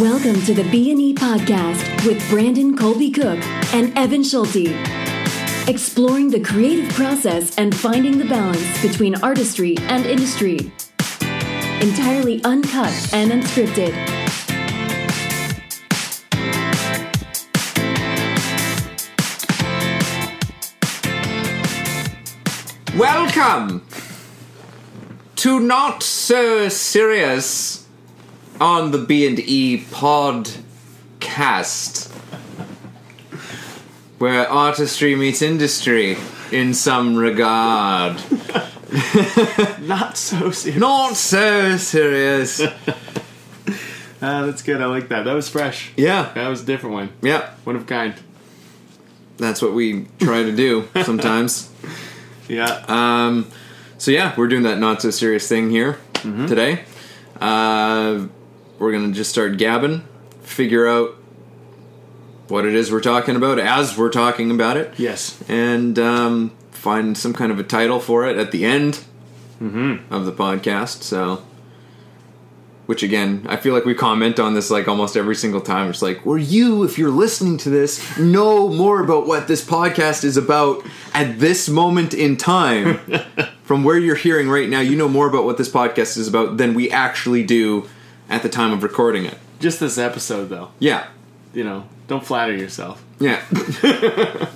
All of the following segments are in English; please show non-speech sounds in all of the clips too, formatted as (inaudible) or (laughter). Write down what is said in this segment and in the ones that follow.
Welcome to the B&E podcast with Brandon Colby Cook and Evan Schulte. Exploring the creative process and finding the balance between artistry and industry. Entirely uncut and unscripted. Welcome to Not So Serious on the B&E podcast where artistry meets industry in some regard. (laughs) Not so serious. Not so serious. Ah, that's good. I like that. That was fresh. Yeah. That was a different one. Yeah. One of a kind. That's what we try to do (laughs) sometimes. Yeah. Um, so yeah, we're doing that not so serious thing here today. Uh, we're gonna just start gabbing, figure out what it is we're talking about as we're talking about it, yes. and um, find some kind of a title for it at the end of the podcast. So. Which again, I feel like we comment on this like almost every single time. It's like, well, you, if you're listening to this, know more about what this podcast is about at this moment in time. (laughs) From where you're hearing right now, you know more about what this podcast is about than we actually do at the time of recording it. Just this episode, though. Yeah. You know, don't flatter yourself. Yeah. (laughs)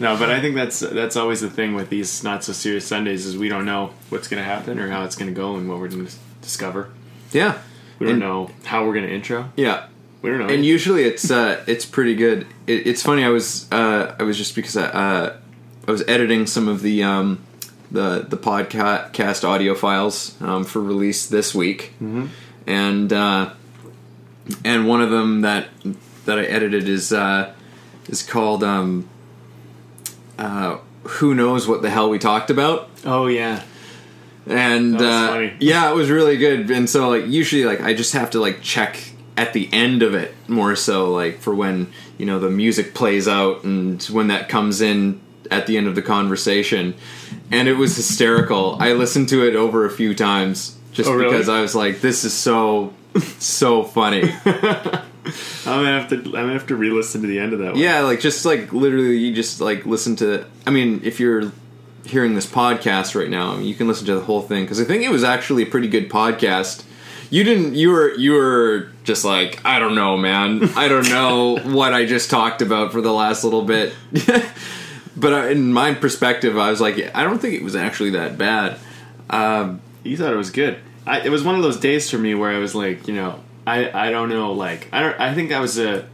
No, but I think that's that's always the thing with these not so serious Sundays is we don't know what's going to happen or how it's going to go and what we're going to discover. yeah. We don't And- know how we're going to intro. Yeah. We don't know. and usually it's uh, it's pretty good. It, it's funny. I was uh, I was just because I, uh, I was editing some of the um, the the podcast audio files um, for release this week, and uh, and one of them that that I edited is uh, is called um, uh, "Who knows what the hell we talked about." oh yeah. and That was uh, funny. yeah, it was really good. And so like usually like I just have to like check at the end of it more so like for when you know the music plays out and when that comes in at the end of the conversation. And it was hysterical. I listened to it over a few times just Oh, really? because I was like, this is so so funny. (laughs) I'm gonna have to. I'm gonna have to re-listen to the end of that. One. Yeah, like just like literally, you just like listen to. I mean, if you're hearing this podcast right now, you can listen to the whole thing because I think it was actually a pretty good podcast. You didn't. You were. You were just like I don't know, man. I don't know (laughs) what I just talked about for the last little bit. (laughs) but uh, in my perspective, I was like, I don't think it was actually that bad. Um, You thought it was good. I, it was one of those days for me where I was like, you know, I, I don't know, like I don't. I think that was a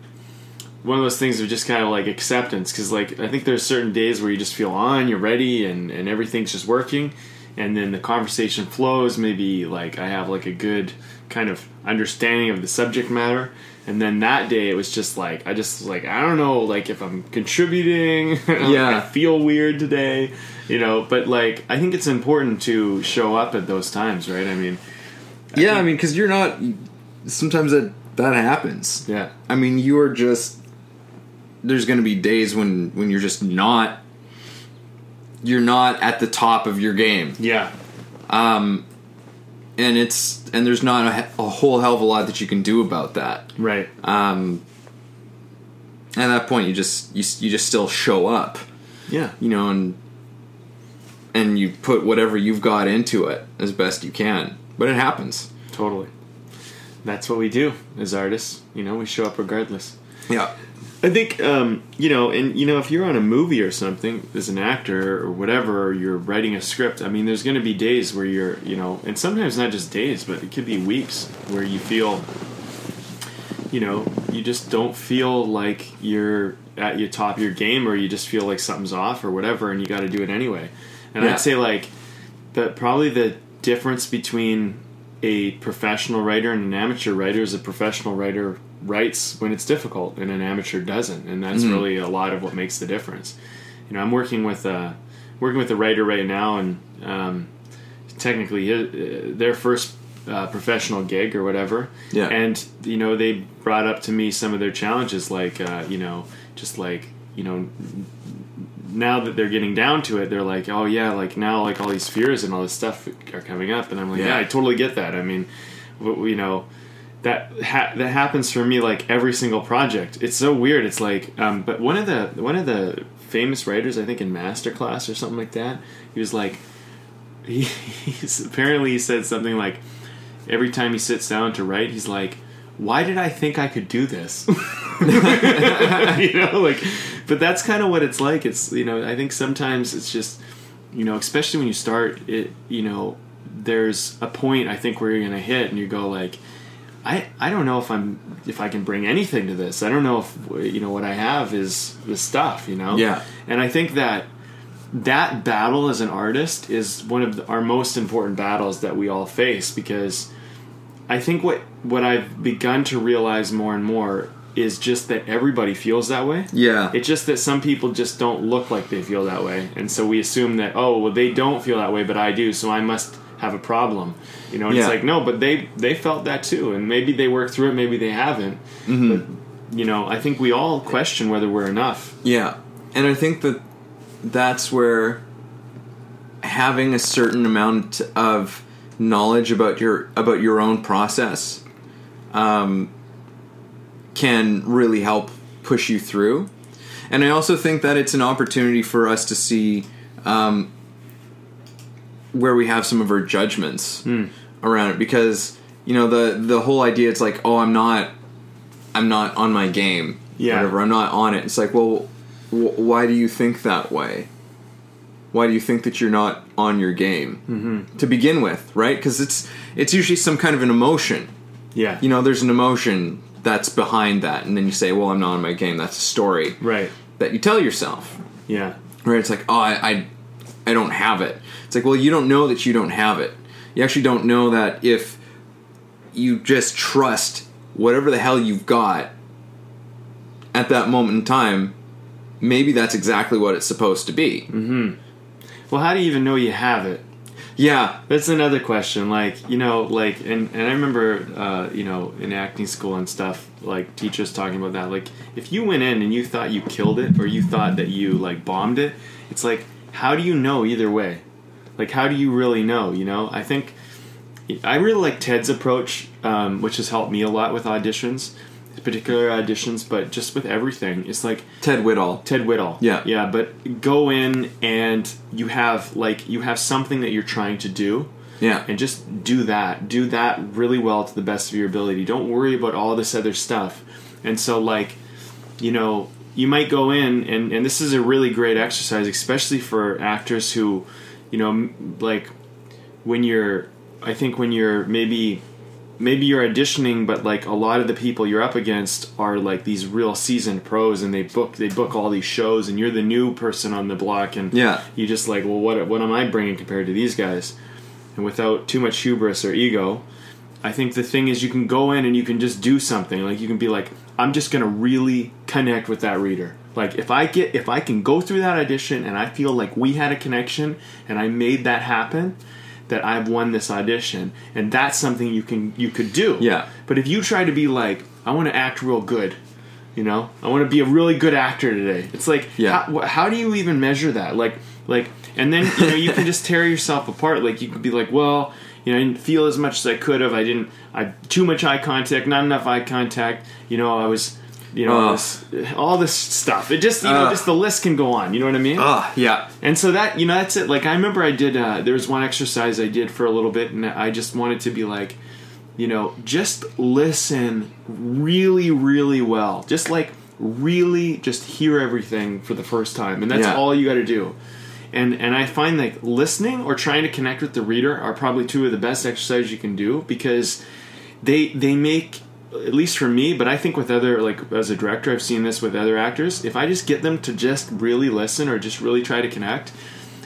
one of those things of just kind of like acceptance because like I think there's certain days where you just feel on, you're ready, and and everything's just working, and then the conversation flows. Maybe like I have like a good kind of understanding of the subject matter. And then that day, it was just like I just like I don't know, like if I'm contributing, (laughs) Yeah. I feel weird today, you know. But like I think it's important to show up at those times, right? I mean, yeah, I mean, because you're not. Sometimes that that happens. yeah, I mean, you are just. There's going to be days when when you're just not. You're not at the top of your game, yeah, Um, and it's and there's not a, a whole hell of a lot that you can do about that. right, Um, at that point, you just you you just still show up, yeah, you know, and and you put whatever you've got into it as best you can. But it happens. totally. That's what we do as artists. You know, we show up regardless. Yeah. I think um, you know, and you know, if you're on a movie or something as an actor or whatever, or you're writing a script. I mean, there's going to be days where you're, you know, and sometimes not just days, but it could be weeks where you feel, you know, you just don't feel like you're at your top of your game, or you just feel like something's off or whatever, and you got to do it anyway. And Yeah. I'd say like, that probably the difference between a professional writer and an amateur writer is a professional writer writes when it's difficult and an amateur doesn't and that's really a lot of what makes the difference you know i'm working with a working with a writer right now and um, technically his, uh, their first uh, professional gig or whatever Yeah. and you know they brought up to me some of their challenges like uh, you know just like you know now that they're getting down to it, they're like, oh yeah, like now like all these fears and all this stuff are coming up, and I'm like, yeah, Yeah. I totally get that. I mean, you know, that ha- that happens for me like every single project. It's so weird. It's like, um, but one of the one of the famous writers, I think in Masterclass or something like that, he was like, (laughs) he he's, apparently he said something like, every time he sits down to write, he's like, why did I think I could do this? (laughs) (laughs) you know, like, but that's kind of what it's like. It's you know, I think sometimes it's just, you know, especially when you start it, you know, there's a point I think where you're gonna hit and you go like I, I don't know if I'm if I can bring anything to this. I don't know if you know what I have is the stuff, you know. Yeah. And I think that that battle as an artist is one of the, our most important battles that we all face because I think what what I've begun to realize more and more is just that everybody feels that way. Yeah. It's just that some people just don't look like they feel that way, and so we assume that oh well they don't feel that way, but I do, so I must have a problem. You know, and Yeah. it's like no, but they they felt that too, and maybe they worked through it, maybe they haven't. Mm-hmm. But you know, I think we all question whether we're enough. Yeah, and I think that that's where having a certain amount of knowledge about your about your own process um, can really help push you through. And I also think that it's an opportunity for us to see um, where we have some of our judgments around it because you know the the whole idea it's like oh I'm not I'm not on my game Yeah. whatever I'm not on it it's like well wh- why do you think that way why do you think that you're not on your game mm-hmm. to begin with right because it's it's usually some kind of an emotion Yeah, you know there's an emotion that's behind that and then you say well I'm not on my game that's a story right. that you tell yourself Yeah, Right? It's like, oh, I, I, I don't have it. It's like, well, you don't know that you don't have it. You actually don't know that if you just trust whatever the hell you've got at that moment in time, maybe that's exactly what it's supposed to be. Well, how do you even know you have it? Yeah, That's another question. Like, you know, like, and, and I remember, uh, you know, in acting school and stuff, like, teachers talking about that. Like, if you went in and you thought you killed it or you thought that you, like, bombed it, it's like, how do you know either way? Like, how do you really know, you know? I think, I really like Ted's approach, um, which has helped me a lot with auditions, particular auditions, but just with everything. It's like, Ted Whittall. Ted Whittall. Yeah. Yeah, but go in and you have like you have something that you're trying to do Yeah, and just do that. Do that really well to the best of your ability. Don't worry about all this other stuff. And so like, you know, you might go in and and this is a really great exercise especially for actors who, you know, like when you're I think when you're maybe maybe you're auditioning but like a lot of the people you're up against are like these real seasoned pros and they book they book all these shows and you're the new person on the block and Yeah. you just like well what what am I bringing compared to these guys? And without too much hubris or ego I think the thing is you can go in and you can just do something. Like you can be like I'm just going to really connect with that reader. Like if I get if I can go through that audition and I feel like we had a connection and I made that happen that I've won this audition and that's something you can you could do. Yeah. but if you try to be like I want to act real good you know? I want to be a really good actor today it's like Yeah. how, how do you even measure that? Like like and then you know you can just tear yourself apart. Like you could be like well you know I didn't feel as much as I could have. I didn't I too much eye contact not enough eye contact. You know I was you know Ugh. was, all this stuff it just you know Ugh. just the list can go on you know what I mean Ah, yeah, and so that you know that's it. Like I remember I did. Uh, there was one exercise I did for a little bit, and I just wanted to be like, you know, just listen really, really well. Just like really, just hear everything for the first time, and that's Yeah. all you got to do. And and I find like listening or trying to connect with the reader are probably two of the best exercises you can do because they they make at least for me but i think with other like as a director i've seen this with other actors if i just get them to just really listen or just really try to connect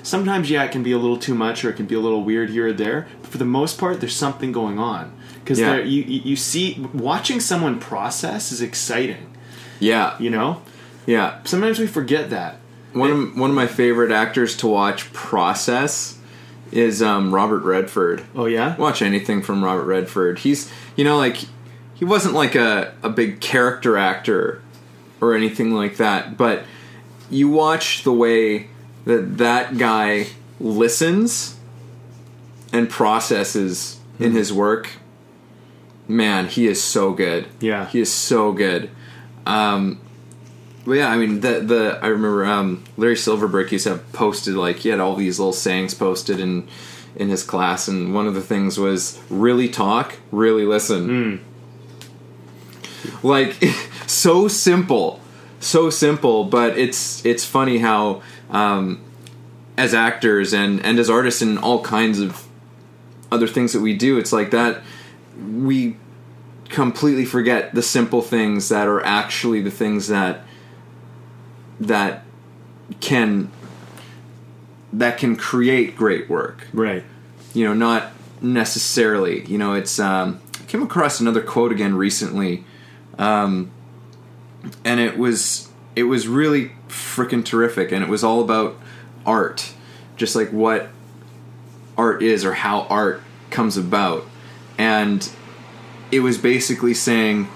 sometimes yeah it can be a little too much or it can be a little weird here or there but for the most part there's something going on because Yeah. you, you you see watching someone process is exciting yeah, you know yeah. sometimes we forget that One of one of my favorite actors to watch process is um, Robert Redford. oh yeah watch anything from Robert Redford. He's you know like he wasn't like a, a big character actor or anything like that, but you watch the way that that guy listens and processes in his work man, he is so good. Yeah. he is so good. Um, but yeah, I mean the the I remember um, Larry Silverberg used to have posted like he had all these little sayings posted in in his class, and one of the things was really talk, really listen. Like (laughs) so simple, so simple, but it's it's funny how um, as actors and and as artists and all kinds of other things that we do, it's like that we completely forget the simple things that are actually the things that that can that can create great work Right. you know not necessarily you know it's um I came across another quote again recently um and it was it was really freaking terrific and it was all about art. Just like what art is or how art comes about. And it was basically saying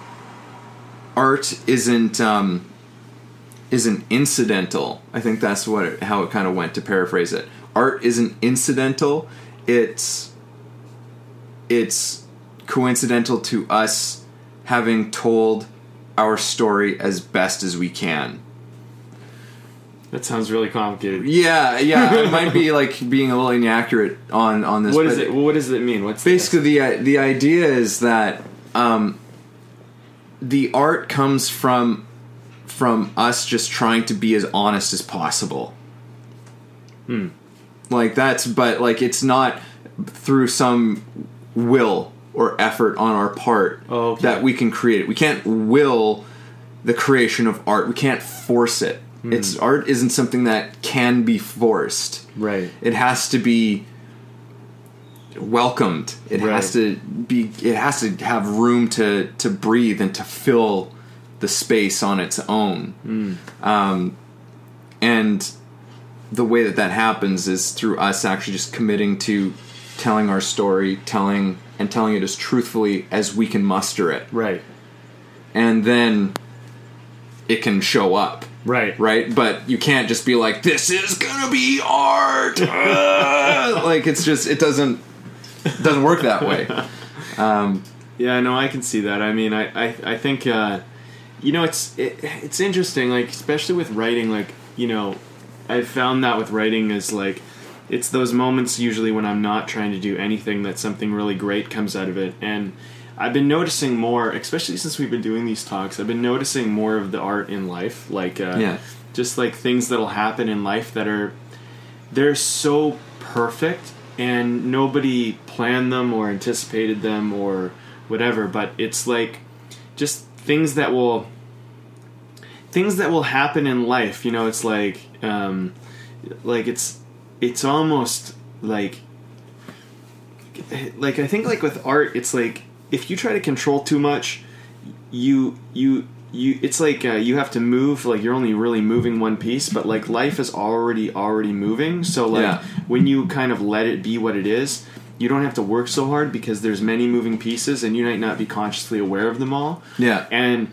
art isn't um isn't incidental. I think that's what it, how it kind of went to paraphrase it. Art isn't incidental. It's it's coincidental to us having told our story as best as we can That sounds really complicated. yeah yeah it (laughs) might be like being a little inaccurate on on this What but it? What does it mean? What's basically the the idea is that um, the art comes from from us just trying to be as honest as possible. Hmm. Like that's but like it's not through some will or effort on our part Oh, okay. that we can create it. We can't will the creation of art. We can't force it. Hmm. It's art isn't something that can be forced right? it has to be welcomed it Right. has to be it has to have room to to breathe and to fill the space on its own um, and the way that that happens is through us actually just committing to telling our story telling and telling it as truthfully as we can muster it Right. and then it can show up Right. right? But you can't just be like, "This is gonna be art." (laughs) (laughs) Like it's just it doesn't it doesn't work that way. (laughs) Yeah, no, I can see that. I mean, I, I, I think, uh, you know, it's it, it's interesting, like especially with writing. Like, you know, I've found that with writing is like, it's those moments usually when I'm not trying to do anything that something really great comes out of it, and I've been noticing more, especially since we've been doing these talks. I've been noticing more of the art in life, like, uh, Yeah. just like things that'll happen in life that are they're so perfect and nobody planned them or anticipated them or whatever but it's like just things that will things that will happen in life you know it's like um like it's it's almost like like i think like with art it's like if you try to control too much you you you it's like uh, you have to move like you're only really moving one piece but like life is already already moving so like Yeah. when you kind of let it be what it is you don't have to work so hard because there's many moving pieces and you might not be consciously aware of them all Yeah. and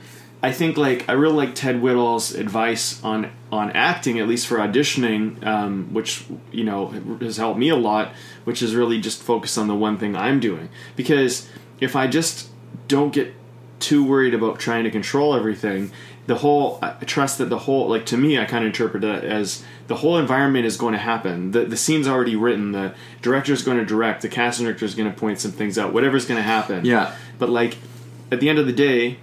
I think like I really like Ted Whittall's advice on on acting, at least for auditioning, um, which you know has helped me a lot. Which is really just focus on the one thing I'm doing because if I just don't get too worried about trying to control everything, the whole I trust that the whole like to me I kind of interpret it as the whole environment is going to happen. The the scene's already written. The director's going to direct. The casting director is going to point some things out. Whatever's going to happen. Yeah. But like at the end of the day,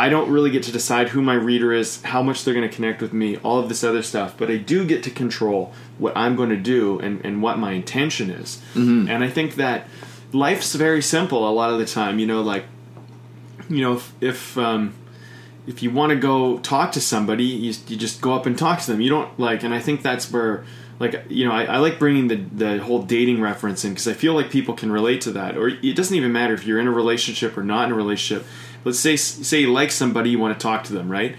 I don't really get to decide who my reader is, how much they're going to connect with me, all of this other stuff. But I do get to control what I'm going to do and, and what my intention is. Mm-hmm. And I think that life's very simple a lot of the time. You know, like, you know, if if, um, if you want to go talk to somebody, you, you just go up and talk to them. You don't like, and I think that's where. Like you know, I, I like bringing the the whole dating reference in because I feel like people can relate to that. Or it doesn't even matter if you're in a relationship or not in a relationship. Let's say say you like somebody, you want to talk to them, right?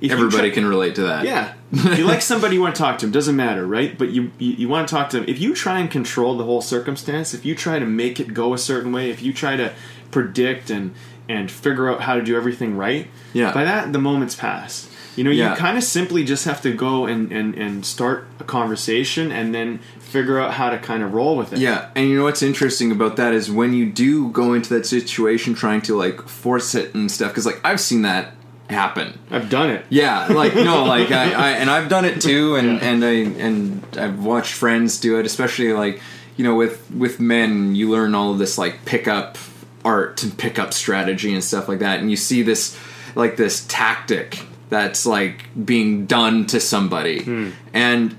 If Everybody try- can relate to that. yeah. if you like somebody, you want to talk to them. Doesn't matter, right? But you, you you want to talk to them. If you try and control the whole circumstance, if you try to make it go a certain way, if you try to predict and and figure out how to do everything right, Yeah. By that, the moments pass. You know, Yeah. you kind of simply just have to go and, and, and start a conversation and then figure out how to kind of roll with it. Yeah, and you know what's interesting about that is when you do go into that situation trying to like force it and stuff because like I've seen that happen. I've done it. Yeah, like no, (laughs) like I, I and I've done it too, and Yeah. and I and I've watched friends do it, especially like you know with with men, you learn all of this like pickup art and pickup strategy and stuff like that, and you see this like this tactic that's like being done to somebody, Hmm. and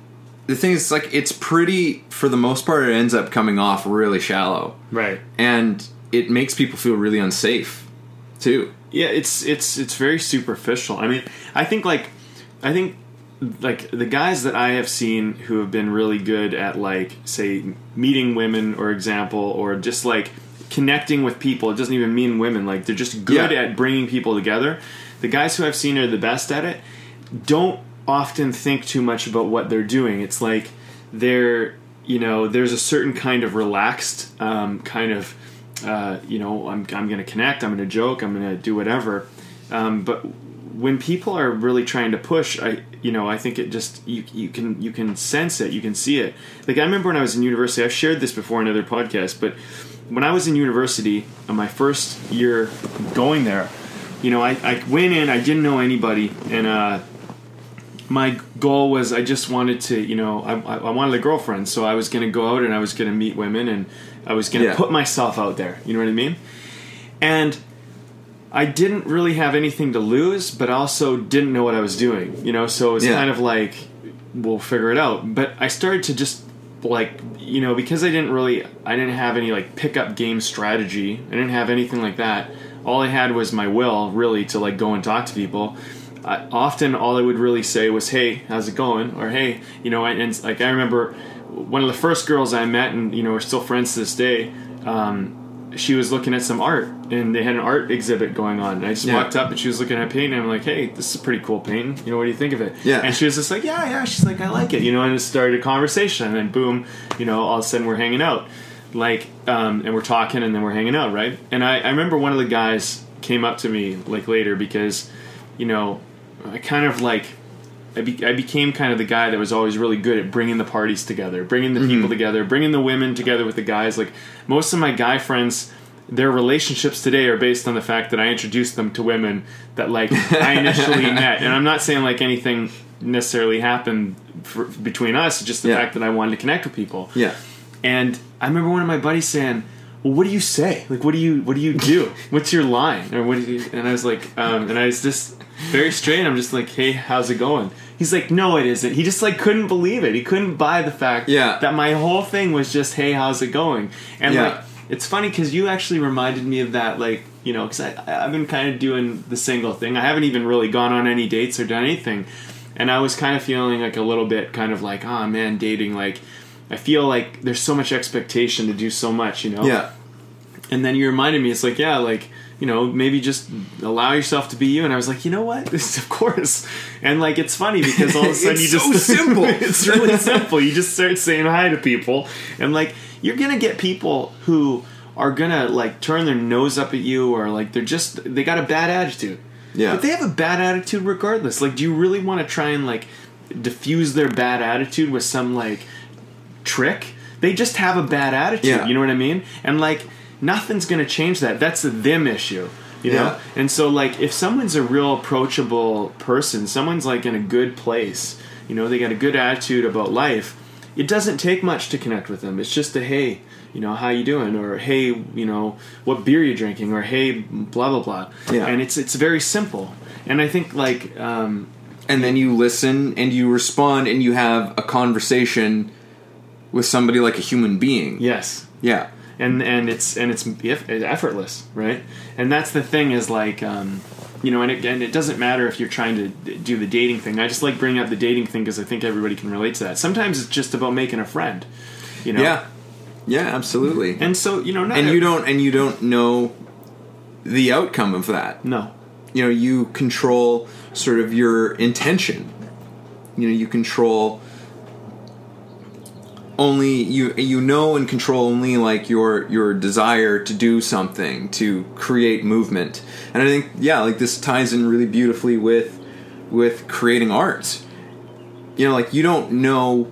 the thing is like it's pretty for the most part it ends up coming off really shallow, Right. and it makes people feel really unsafe too. Yeah, it's it's it's very superficial. I mean, I think like I think like the guys that I have seen who have been really good at like say meeting women or example or just like connecting with people. It doesn't even mean women. Like they're just good Yeah. at bringing people together. The guys who I've seen are the best at it. Don't often think too much about what they're doing. It's like they're you know there's a certain kind of relaxed um, kind of uh, you know I'm I'm going to connect. I'm going to joke. I'm going to do whatever. Um, but when people are really trying to push, I you know I think it just you you can you can sense it. You can see it. Like I remember when I was in university. I've shared this before in other podcasts, but when I was in university, my first year going there, you know I, I went in. I didn't know anybody, and uh, my goal was I just wanted to, you know, I, I I wanted a girlfriend, so I was going to go out and I was going to meet women and I was going to Yeah. put myself out there. You know what I mean? And I didn't really have anything to lose, but also didn't know what I was doing. You know, so it was Yeah. kind of like we'll figure it out. But I started to just like you know because I didn't really I didn't have any like pickup game strategy. I didn't have anything like that. All I had was my will really to like go and talk to people. I, often all I would really say was "Hey, how's it going?" or "Hey, you know." And, and like I remember one of the first girls I met, and you know we're still friends to this day. Um, she was looking at some art, and they had an art exhibit going on. And I just Yeah. walked up, and she was looking at painting. And I'm like, "Hey, this is a pretty cool painting. You know, what do you think of it?" Yeah. And she was just like, "Yeah, yeah." She's like, "I like it." You know, and it started a conversation, and then boom, you know, all of a sudden we're hanging out, like, um, and we're talking, and then we're hanging out, right? And I, I remember one of the guys came up to me like later because, you know, I kind of like I, be, I became kind of the guy that was always really good at bringing the parties together, bringing the people together, bringing the women together with the guys. Like most of my guy friends, their relationships today are based on the fact that I introduced them to women that like I initially (laughs) met. And I'm not saying like anything necessarily happened for, between us, just the Yeah. fact that I wanted to connect with people. Yeah, And I remember one of my buddies saying, "Well, what do you say? Like, what do you what do you do? (laughs) What's your line?" Or what? Do you, and I was like, um, and I was just very straight. I'm just like, "Hey, how's it going?" He's like, "No, it isn't." He just like couldn't believe it. He couldn't buy the fact Yeah. that my whole thing was just, "Hey, how's it going?" And Yeah. like, it's funny because you actually reminded me of that, like. You know, because I've been kind of doing the single thing. I haven't even really gone on any dates or done anything. And I was kind of feeling like a little bit kind of like, oh man, dating, like, I feel like there's so much expectation to do so much, you know? yeah, And then you reminded me, it's like, yeah, like, you know, maybe just allow yourself to be you. And I was like, you know what? This (laughs) of course. And like, it's funny because all of a (laughs) sudden you just. so (laughs) simple. it's really simple. You just start saying hi to people. And like, you're going to get people who are going to like turn their nose up at you or like they're just, they got a bad attitude. Yeah. But they have a bad attitude regardless. Like, do you really want to try and like diffuse their bad attitude with some like trick? They just have a bad attitude. Yeah. You know what I mean? And like, nothing's to change that. That's a them issue. You know? And so, like, if someone's a real approachable person, someone's like in a good place, you know, they got a good attitude about life, it doesn't take much to connect with them. It's just a hey, you know, how you doing? Or hey, you know, what beer you drinking? Or hey, blah blah blah. Yeah. And it's it's very simple. And I think like um, and then you listen and you respond and you have a conversation with somebody like a human being. yes, Yeah. and and it's and it's effortless, right? And that's the thing is like, um, you know, and it, and it doesn't matter if you're trying to do the dating thing. I just like bringing up the dating thing because I think everybody can relate to that. Sometimes it's just about making a friend, you know. Yeah. Yeah, absolutely. And so you know, and you don't and you don't know the outcome of that. no, You know, you control sort of your intention. You know, you control only you you know and control only like your your desire to do something to create movement and i think yeah like this ties in really beautifully with with creating art. You know, like you don't know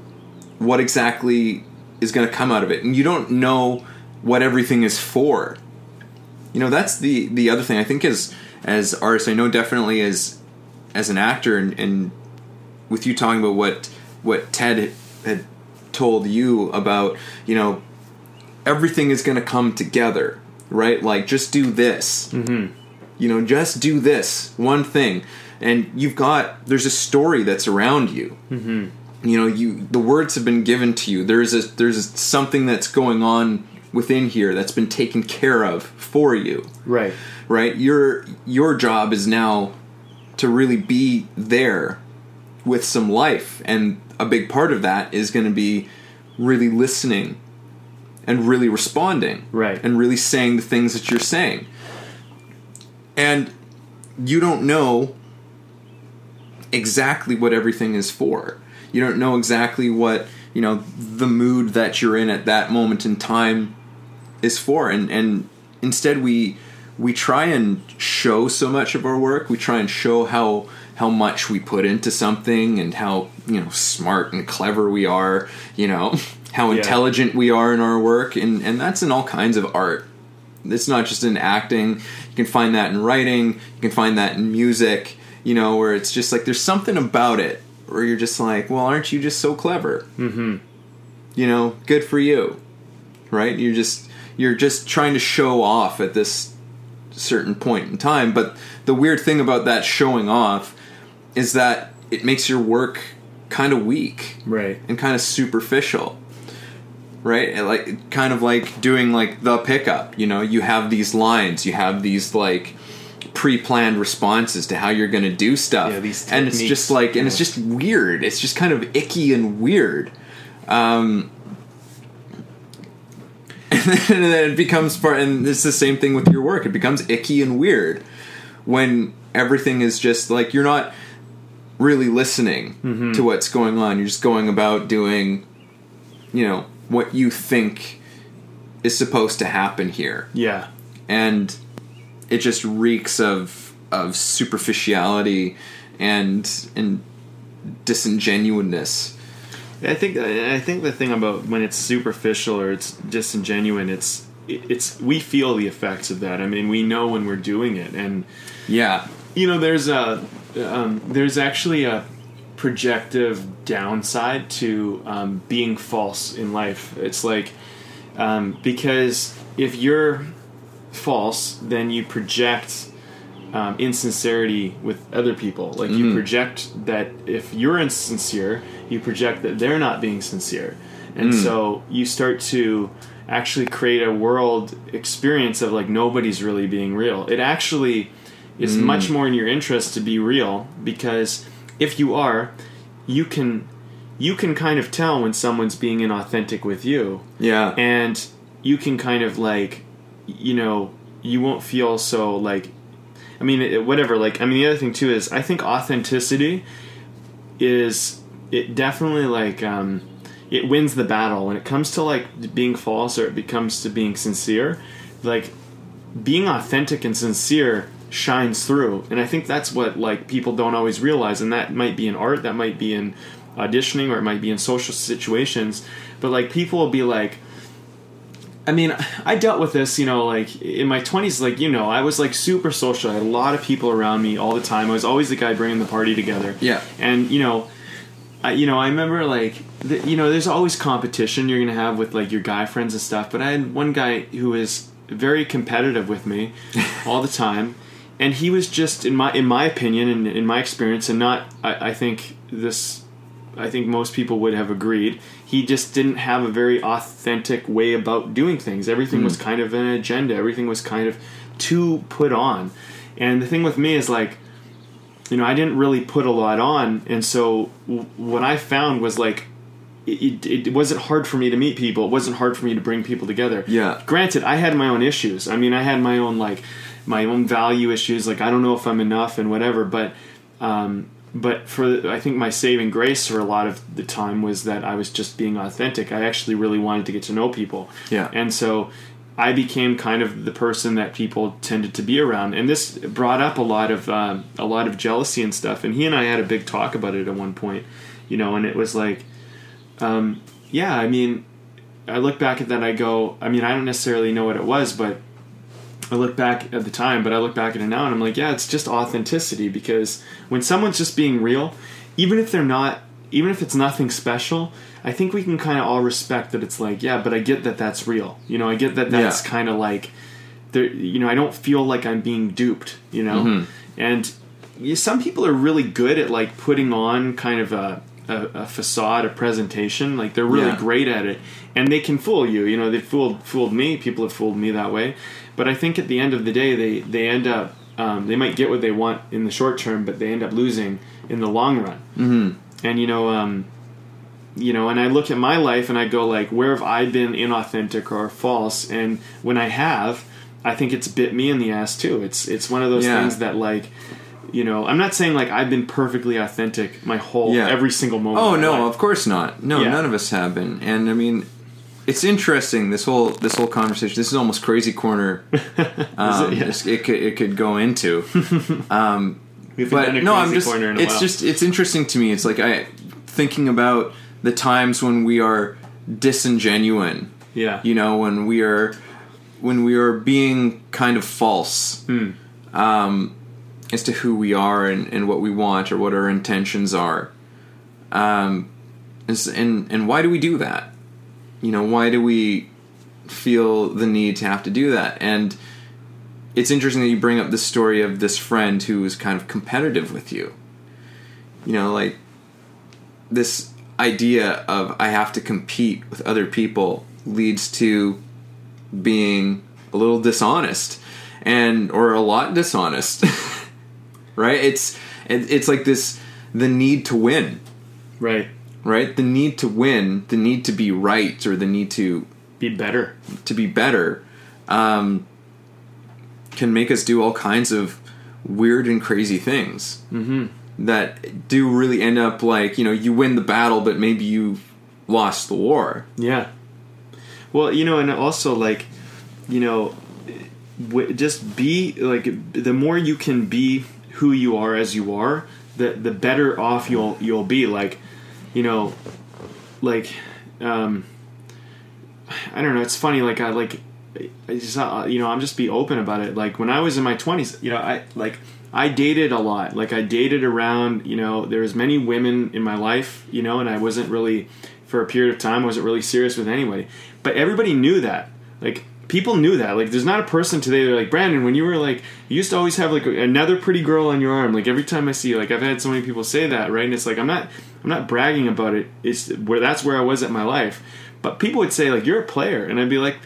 what exactly is going to come out of it, and you don't know what everything is for. You know, that's the the other thing I think as as artists, I know definitely as as an actor, and, and with you talking about what what Ted had told you about, you know, everything is going to come together, right? Like just do this. Mm-hmm. You know, just do this one thing, and you've got there's a story that's around you. Mm-hmm. You know, you the words have been given to you. There's a there's a, something that's going on within here that's been taken care of for you. Right. Right. Your your job is now to really be there with some life, and a big part of that is going to be really listening and really responding. Right. And really saying the things that you're saying. And you don't know exactly what everything is for. You don't know exactly what, you know, the mood that you're in at that moment in time is for. And and instead we we try and show so much of our work. We try and show how how much we put into something and how, you know, smart and clever we are, you know, (laughs) how Yeah. intelligent we are in our work and and that's in all kinds of art. It's not just in acting. You can find that in writing. You can find that in music. You know, where it's just like there's something about it where you're just like, well, aren't you just so clever? Mm-hmm. You know, good for you, right? You're just you're just trying to show off at this certain point in time. But the weird thing about that showing off is that it makes your work kind of weak Right. and kind of superficial right? And like kind of like doing like the pickup you know? You have these lines you have these like pre-planned responses to how you're going to do stuff. Yeah, these and it's just like and it's just weird. It's just kind of icky and weird. Um (laughs) and then it becomes part and it's the same thing with your work. It becomes icky and weird when everything is just like you're not really listening Mm-hmm. to what's going on you're just going about doing you know what you think is supposed to happen here Yeah. and it just reeks of of superficiality and and disingenuousness I think I think the thing about when it's superficial or it's disingenuous, it's it's we feel the effects of that. I mean, we know when we're doing it, and yeah you know, there's a um, there's actually a projective downside to um, being false in life. It's like um, because if you're false, then you project um, insincerity with other people. Like you project that if you're insincere, you project that they're not being sincere, and so you start to actually create a world experience of like nobody's really being real. It actually is much more in your interest to be real because if you are, you can you can kind of tell when someone's being inauthentic with you. Yeah. And you can kind of like you know you won't feel so like i mean it, whatever like i mean the other thing too is i think authenticity is it definitely like um it wins the battle. When it comes to like being false or it becomes to being sincere like being authentic and sincere shines through and i think that's what like people don't always realize and that might be in art that might be in auditioning or it might be in social situations but like people will be like I mean, I dealt with this, you know, like in my 20s, like, you know, I was like super social. I had a lot of people around me all the time. I was always the guy bringing the party together. Yeah. And, you know, I, you know, I remember like, the, you know, there's always competition you're going to have with like your guy friends and stuff. But I had one guy who was very competitive with me (laughs) all the time. And he was just, in my in my opinion and in my experience, and not, I, I think this I think most people would have agreed. He just didn't have a very authentic way about doing things. Everything was hmm. kind of an agenda. Everything was kind of too put on. And the thing with me is like, you know, I didn't really put a lot on, and so w- what I found was like, it, it, it wasn't hard for me to meet people. It wasn't hard for me to bring people together. Yeah. Granted, I had my own issues. I mean, I had my own like my own value issues. Like I don't know if I'm enough and whatever. But um, but for I think my saving grace for a lot of the time was that I was just being authentic. I actually really wanted to get to know people. Yeah. And so I became kind of the person that people tended to be around, and this brought up a lot of um, a lot of jealousy and stuff. And he and I had a big talk about it at one point, you know, and it was like, um, yeah, I mean, I look back at that, I go, I mean, I don't necessarily know what it was, but I look back at the time, but I look back at it now, and I'm like, yeah, it's just authenticity because when someone's just being real, even if they're not, even if it's nothing special, I think we can kind of all respect that it's like, yeah, but I get that that's real. You know, I get that that's Yeah. kind of like, there. You know, I don't feel like I'm being duped. You know, Mm-hmm. and you, some people are really good at like putting on kind of a. A, a facade, a presentation, like they're really Yeah. great at it, and they can fool you. You know, they fooled fooled me. People have fooled me that way, but I think at the end of the day, they they end up um, they might get what they want in the short term, but they end up losing in the long run. Mm-hmm. And you know, um, you know, and I look at my life and I go like, where have I been inauthentic or false? And when I have, I think it's bit me in the ass too. It's it's one of those Yeah. things that like. You know, I'm not saying like I've been perfectly authentic my whole Yeah. every single moment. Oh of no, life. of course not. No, Yeah. none of us have been. And I mean, it's interesting this whole this whole conversation. This is almost crazy corner. (laughs) Um, Yeah. this- it, could it could go into. (laughs) We've done but a no, I'm just. corner in a It's while. just it's interesting to me. It's like I thinking about the times when we are disingenuine. yeah, You know, when we are when we are being kind of false Hmm. um, as to who we are and, and what we want or what our intentions are. Um, is- and and why do we do that? You know, why do we feel the need to have to do that? And it's interesting that you bring up the story of this friend who was kind of competitive with you. You know, like this idea of I have to compete with other people leads to being a little dishonest and or a lot dishonest. (laughs) right? It's it's like this the need to win, right. Right? The need to win, the need to be right or the need to Be better. to be better um, can make us do all kinds of weird and crazy things mm-hmm. that do really end up like you know you win the battle but maybe you lost the war Yeah. Well, you know, and also like, you know, w- just be like the more you can be who you are as you are, the the better off you'll you'll be. Like, you know, like, um, I don't know. It's funny. Like I like, I just uh, you know I'm just be open about it. Like when I was in my 20s, you know, I like. I dated a lot. Like I dated around, you know, there was many women in my life, you know, and I wasn't really for a period of time wasn't really serious with anybody. But everybody knew that. Like people knew that. Like there's not a person today they're like, "Brandon, when you were like you used to always have like another pretty girl on your arm." Like every time I see you, like I've had so many people say that, right? And it's like I'm not I'm not bragging about it. It's where that's where I was at my life. But people would say like, "You're a player." And I'd be like,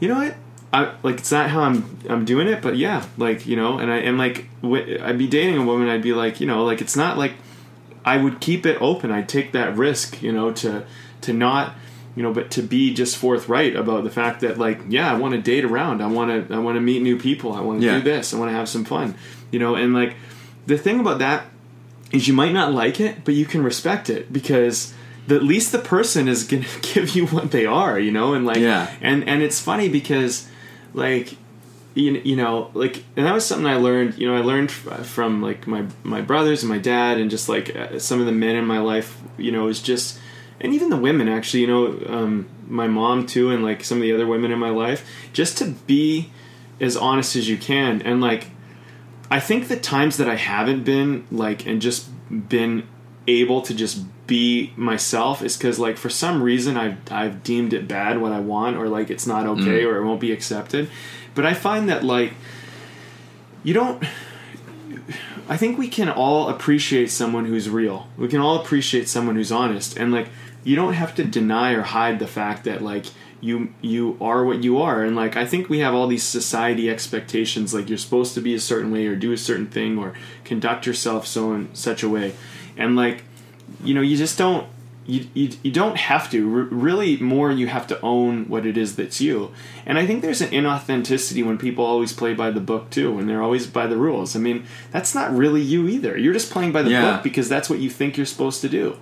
"You know what? I like it's not how I'm I'm doing it, but yeah, like you know, and I and like I'd be dating a woman, I'd be like, you know, like it's not like I would keep it open. I'd take that risk, you know, to to not, you know, but to be just forthright about the fact that like, yeah, I want to date around. I want to I want to meet new people. I want to Yeah. do this. I want to have some fun, you know, and like the thing about that is you might not like it, but you can respect it because the, at least the person is gonna (laughs) give you what they are, you know, and like, Yeah. and and it's funny because, like, you, you know, like, and that was something I learned. You know, I learned from like my my brothers and my dad, and just like uh, some of the men in my life. You know, is just, and even the women actually. You know, um, my mom too, and like some of the other women in my life, just to be as honest as you can, and like I think the times that I haven't been like and just been able to just be myself is because like for some reason I've I've deemed it bad what I want or like it's not okay or it won't be accepted. But I find that like you don't I think we can all appreciate someone who's real. We can all appreciate someone who's honest and like you don't have to deny or hide the fact that like you you are what you are. And like I think we have all these society expectations like you're supposed to be a certain way or do a certain thing or conduct yourself so in such a way. And like you know, you just don't you, you, you don't have to. R- really more you have to own what it is that's you. And i think there's an inauthenticity when people always play by the book too when they're always by the rules. I mean that's not really you either. You're just playing by the Yeah. book because that's what you think you're supposed to do.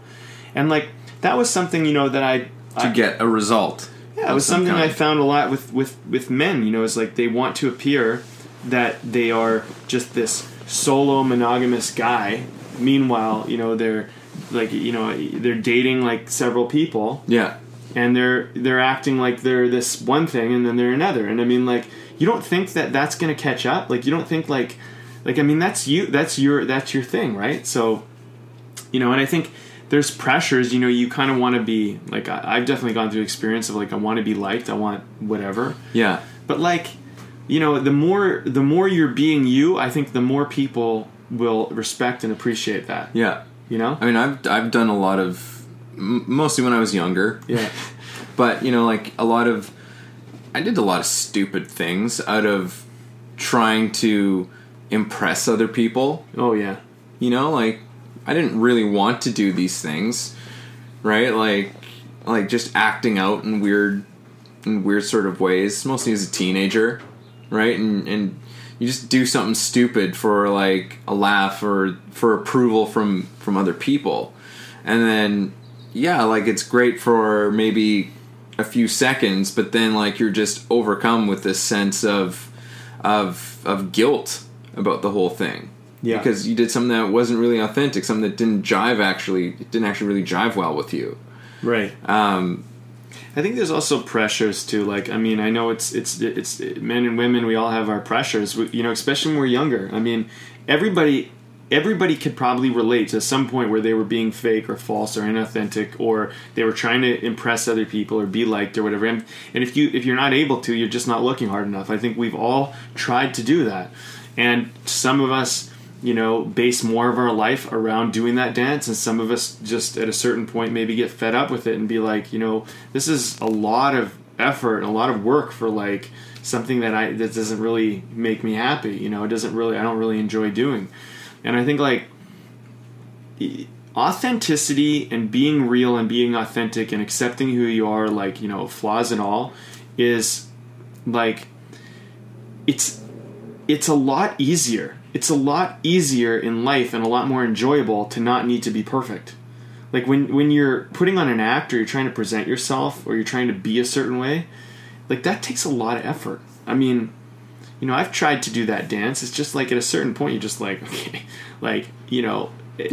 And like that was something you know that i to I, get a result. yeah, it was some something I found a lot with with with men. You know, it's like they want to appear that they are just this solo monogamous guy. Meanwhile, you know, they're like you know they're dating like several people Yeah. and they're they're acting like they're this one thing and then they're another and i mean like you don't think that that's going to catch up like you don't think like like i mean that's you that's your that's your thing right so you know and i think there's pressures you know you kind of want to be like I, i've definitely gone through experience of like i want to be liked i want whatever Yeah. but like you know the more the more you're being you i think the more people will respect and appreciate that Yeah. you know I mean, I've I've done a lot of mostly when I was younger. yeah (laughs) but you know like a lot of i did a lot of stupid things out of trying to impress other people oh yeah you know like i didn't really want to do these things right? Like like just acting out in weird in weird sort of ways mostly as a teenager right? And and you just do something stupid for like a laugh or for approval from from other people. And then yeah like it's great for maybe a few seconds but then like you're just overcome with this sense of of of guilt about the whole thing Yeah. because you did something that wasn't really authentic something that didn't jive actually it didn't actually really jive well with you right um I think there's also pressures too. Like, I mean, I know it's it's it's men and women. We all have our pressures. We, you know, especially when we're younger. I mean, everybody everybody could probably relate to some point where they were being fake or false or inauthentic, or they were trying to impress other people or be liked or whatever. And, and if you if you're not able to, you're just not looking hard enough. I think we've all tried to do that, and some of us you know, base more of our life around doing that dance, and some of us just at a certain point maybe get fed up with it and be like, you know, this is a lot of effort and a lot of work for like something that I that doesn't really make me happy. You know, it doesn't really I don't really enjoy doing, and I think like authenticity and being real and being authentic and accepting who you are, like you know, flaws and all, is like it's it's a lot easier. It's a lot easier in life and a lot more enjoyable to not need to be perfect. Like when when you're putting on an act or you're trying to present yourself or you're trying to be a certain way, like that takes a lot of effort. I mean, you know, I've tried to do that dance. It's just like at a certain point you're just like, (laughs) okay, like, you know, (laughs)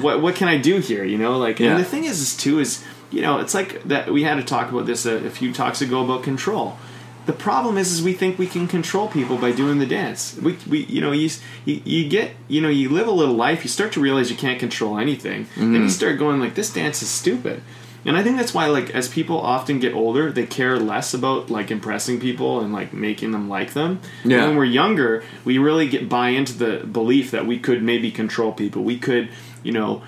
what what can I do here, you know? Like Yeah. and the thing is, is too is, you know, it's like that we had to talk about this a, a few talks ago about control the problem is, is we think we can control people by doing the dance. We, we you know, you, you, you get, you know, you live a little life. You start to realize you can't control anything. Then you mm-hmm. start going like, this dance is stupid. And I think that's why, like, as people often get older, they care less about like impressing people and like making them like them. Yeah. And when we're younger, we really get buy into the belief that we could maybe control people. We could, you know,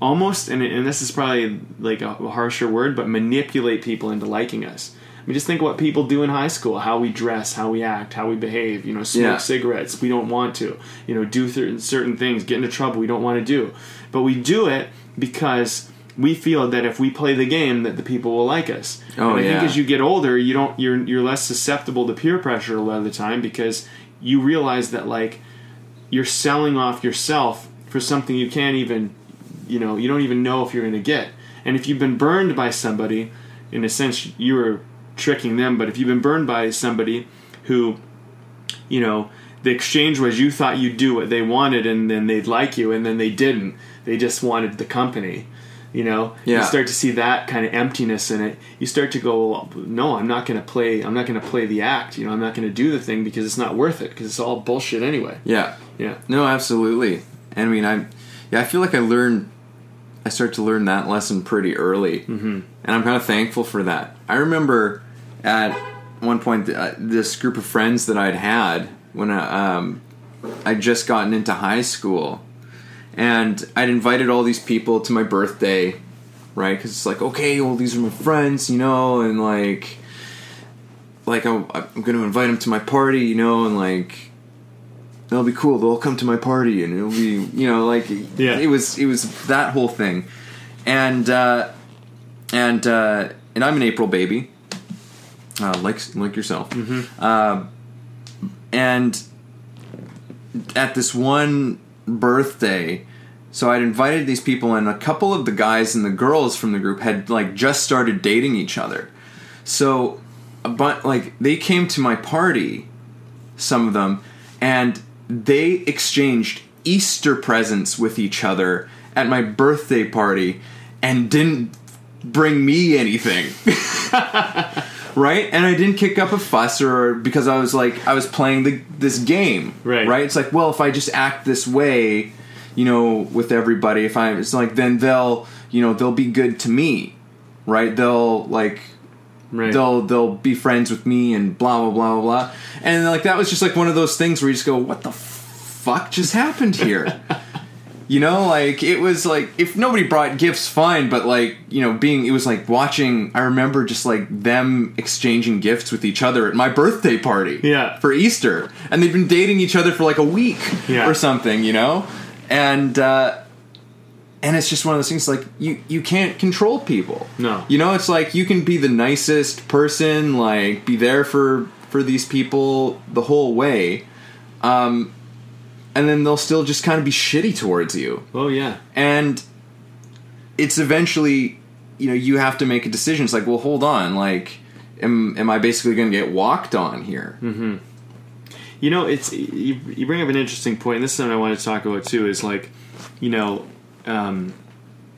almost and, and this is probably like a harsher word but manipulate people into liking us I mean, just think what people do in high school: how we dress, how we act, how we behave. You know, smoke Yeah. cigarettes. We don't want to. You know, do certain certain things, get into trouble. We don't want to do, but we do it because we feel that if we play the game, that the people will like us. Oh, and I yeah. think as you get older, you don't. You're you're less susceptible to peer pressure a lot of the time because you realize that like you're selling off yourself for something you can't even you know you don't even know if you're going to get and if you've been burned by somebody in a sense you were tricking them but if you've been burned by somebody who you know the exchange was you thought you'd do what they wanted and then they'd like you and then they didn't they just wanted the company you know Yeah. you start to see that kind of emptiness in it you start to go well, no i'm not going to play i'm not going to play the act you know i'm not going to do the thing because it's not worth it because it's all bullshit anyway yeah yeah No, absolutely. And I mean, I yeah, I feel like I learned, I started to learn that lesson pretty early, mm-hmm. and I'm kind of thankful for that. I remember at one point uh, this group of friends that I'd had when I, um, I'd just gotten into high school, and I'd invited all these people to my birthday, right? Because it's like, okay, well, these are my friends, you know, and like, like I'm, I'm going to invite them to my party, you know, and like that'll be cool. They'll come to my party, and it'll be you know like Yeah. it was it was that whole thing, and uh, and uh, and I'm an April baby, uh, like like yourself, uh, and at this one birthday. So I'd invited these people, and a couple of the guys and the girls from the group had like just started dating each other. So, but like they came to my party, some of them, and they exchanged Easter presents with each other at my birthday party, and didn't bring me anything. (laughs) right? And I didn't kick up a fuss or because I was like I was playing the this game. Right. Right? It's like, well, if I just act this way, you know, with everybody, if I it's like then they'll, you know, they'll be good to me. Right? They'll like Right. they'll they'll be friends with me and blah blah blah blah blah. And like that was just like one of those things where you just go, what the fuck just happened here? (laughs) you know, like it was like if nobody brought gifts, fine, but like you know, being it was like watching. I remember just like them exchanging gifts with each other at my birthday party, Yeah. for Easter, and they've been dating each other for like a week Yeah. or something, you know, and. uh and it's just one of those things like you you can't control people No. you know it's like you can be the nicest person like be there for for these people the whole way um and then they'll still just kind of be shitty towards you oh yeah. and it's eventually you know you have to make a decision it's like well hold on like am am i basically going to get walked on here You know, it's you, you bring up an interesting point. And this is something I want to talk about too. Is like, you know, um,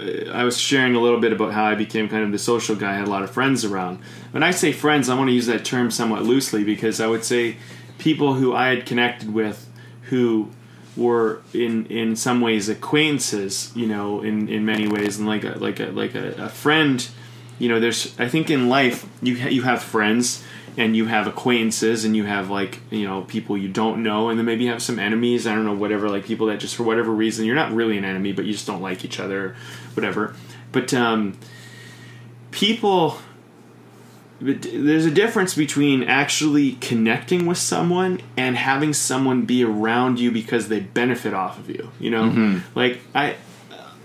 uh, I was sharing a little bit about how I became kind of the social guy. I had a lot of friends around. When I say friends, I want to use that term somewhat loosely because I would say people who I had connected with who were in in some ways acquaintances. You know, in in many ways, and like a, like a like a, a friend. You know, there's I think in life you ha- you have friends and you have acquaintances and you have like you know people you don't know and then maybe you have some enemies i don't know whatever like people that just for whatever reason you're not really an enemy but you just don't like each other whatever but um people but there's a difference between actually connecting with someone and having someone be around you because they benefit off of you you know mm-hmm. like i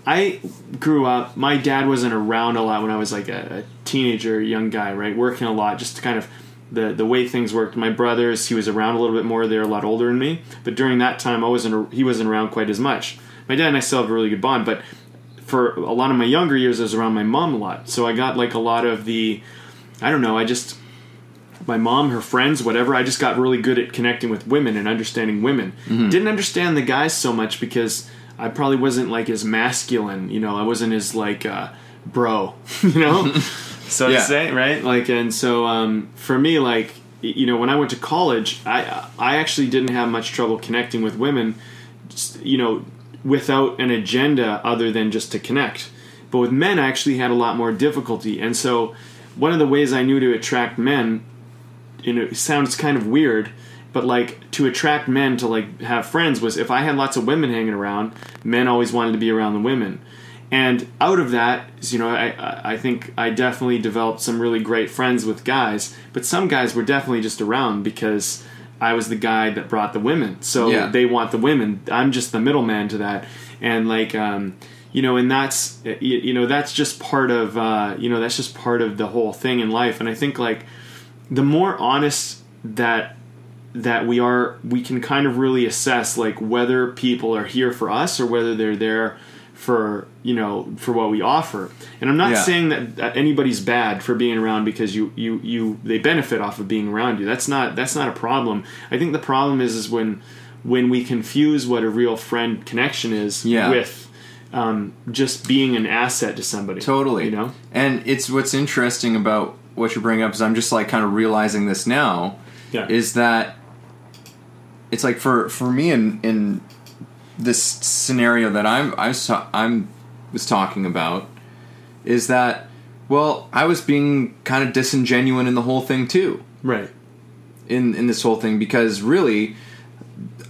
I grew up. My dad wasn't around a lot when I was like a, a teenager, young guy, right? Working a lot, just to kind of the the way things worked. My brothers, he was around a little bit more. They're a lot older than me, but during that time, I wasn't. He wasn't around quite as much. My dad and I still have a really good bond, but for a lot of my younger years, I was around my mom a lot. So I got like a lot of the, I don't know, I just my mom, her friends, whatever. I just got really good at connecting with women and understanding women. Didn't understand the guys so much because I probably wasn't like as masculine. You know, I wasn't as like uh, bro. (laughs) You know, (laughs) so Yeah. to say, right? Like, and so um, for me, like, you know, when I went to college, I I actually didn't have much trouble connecting with women. Just, you know, without an agenda other than just to connect. But with men, I actually had a lot more difficulty. And so, one of the ways I knew to attract men, you know, it sounds kind of weird, but like to attract men to like have friends was if I had lots of women hanging around, men always wanted to be around the women. And out of that, you know, I- I, I think I definitely developed some really great friends with guys, but some guys were definitely just around because I was the guy that brought the women. So Yeah. they want the women. I'm just the middleman to that. And like, um, you know, and that's, you, know, that's just part of, uh, you know, that's just part of the whole thing in life. And I think like the more honest that that we are we can kind of really assess like whether people are here for us or whether they're there for you know for what we offer and i'm not Yeah. saying that, that anybody's bad for being around because you you you they benefit off of being around you that's not that's not a problem i think the problem is is when when we confuse what a real friend connection is Yeah. with um, just being an asset to somebody Totally. you know And it's what's interesting about what you're bringing up is I'm just like kind of realizing this now yeah is that it's like for for me in in this scenario that I'm I was ta- I'm was talking about is that well I was being kind of disingenuous in the whole thing too right in in this whole thing because really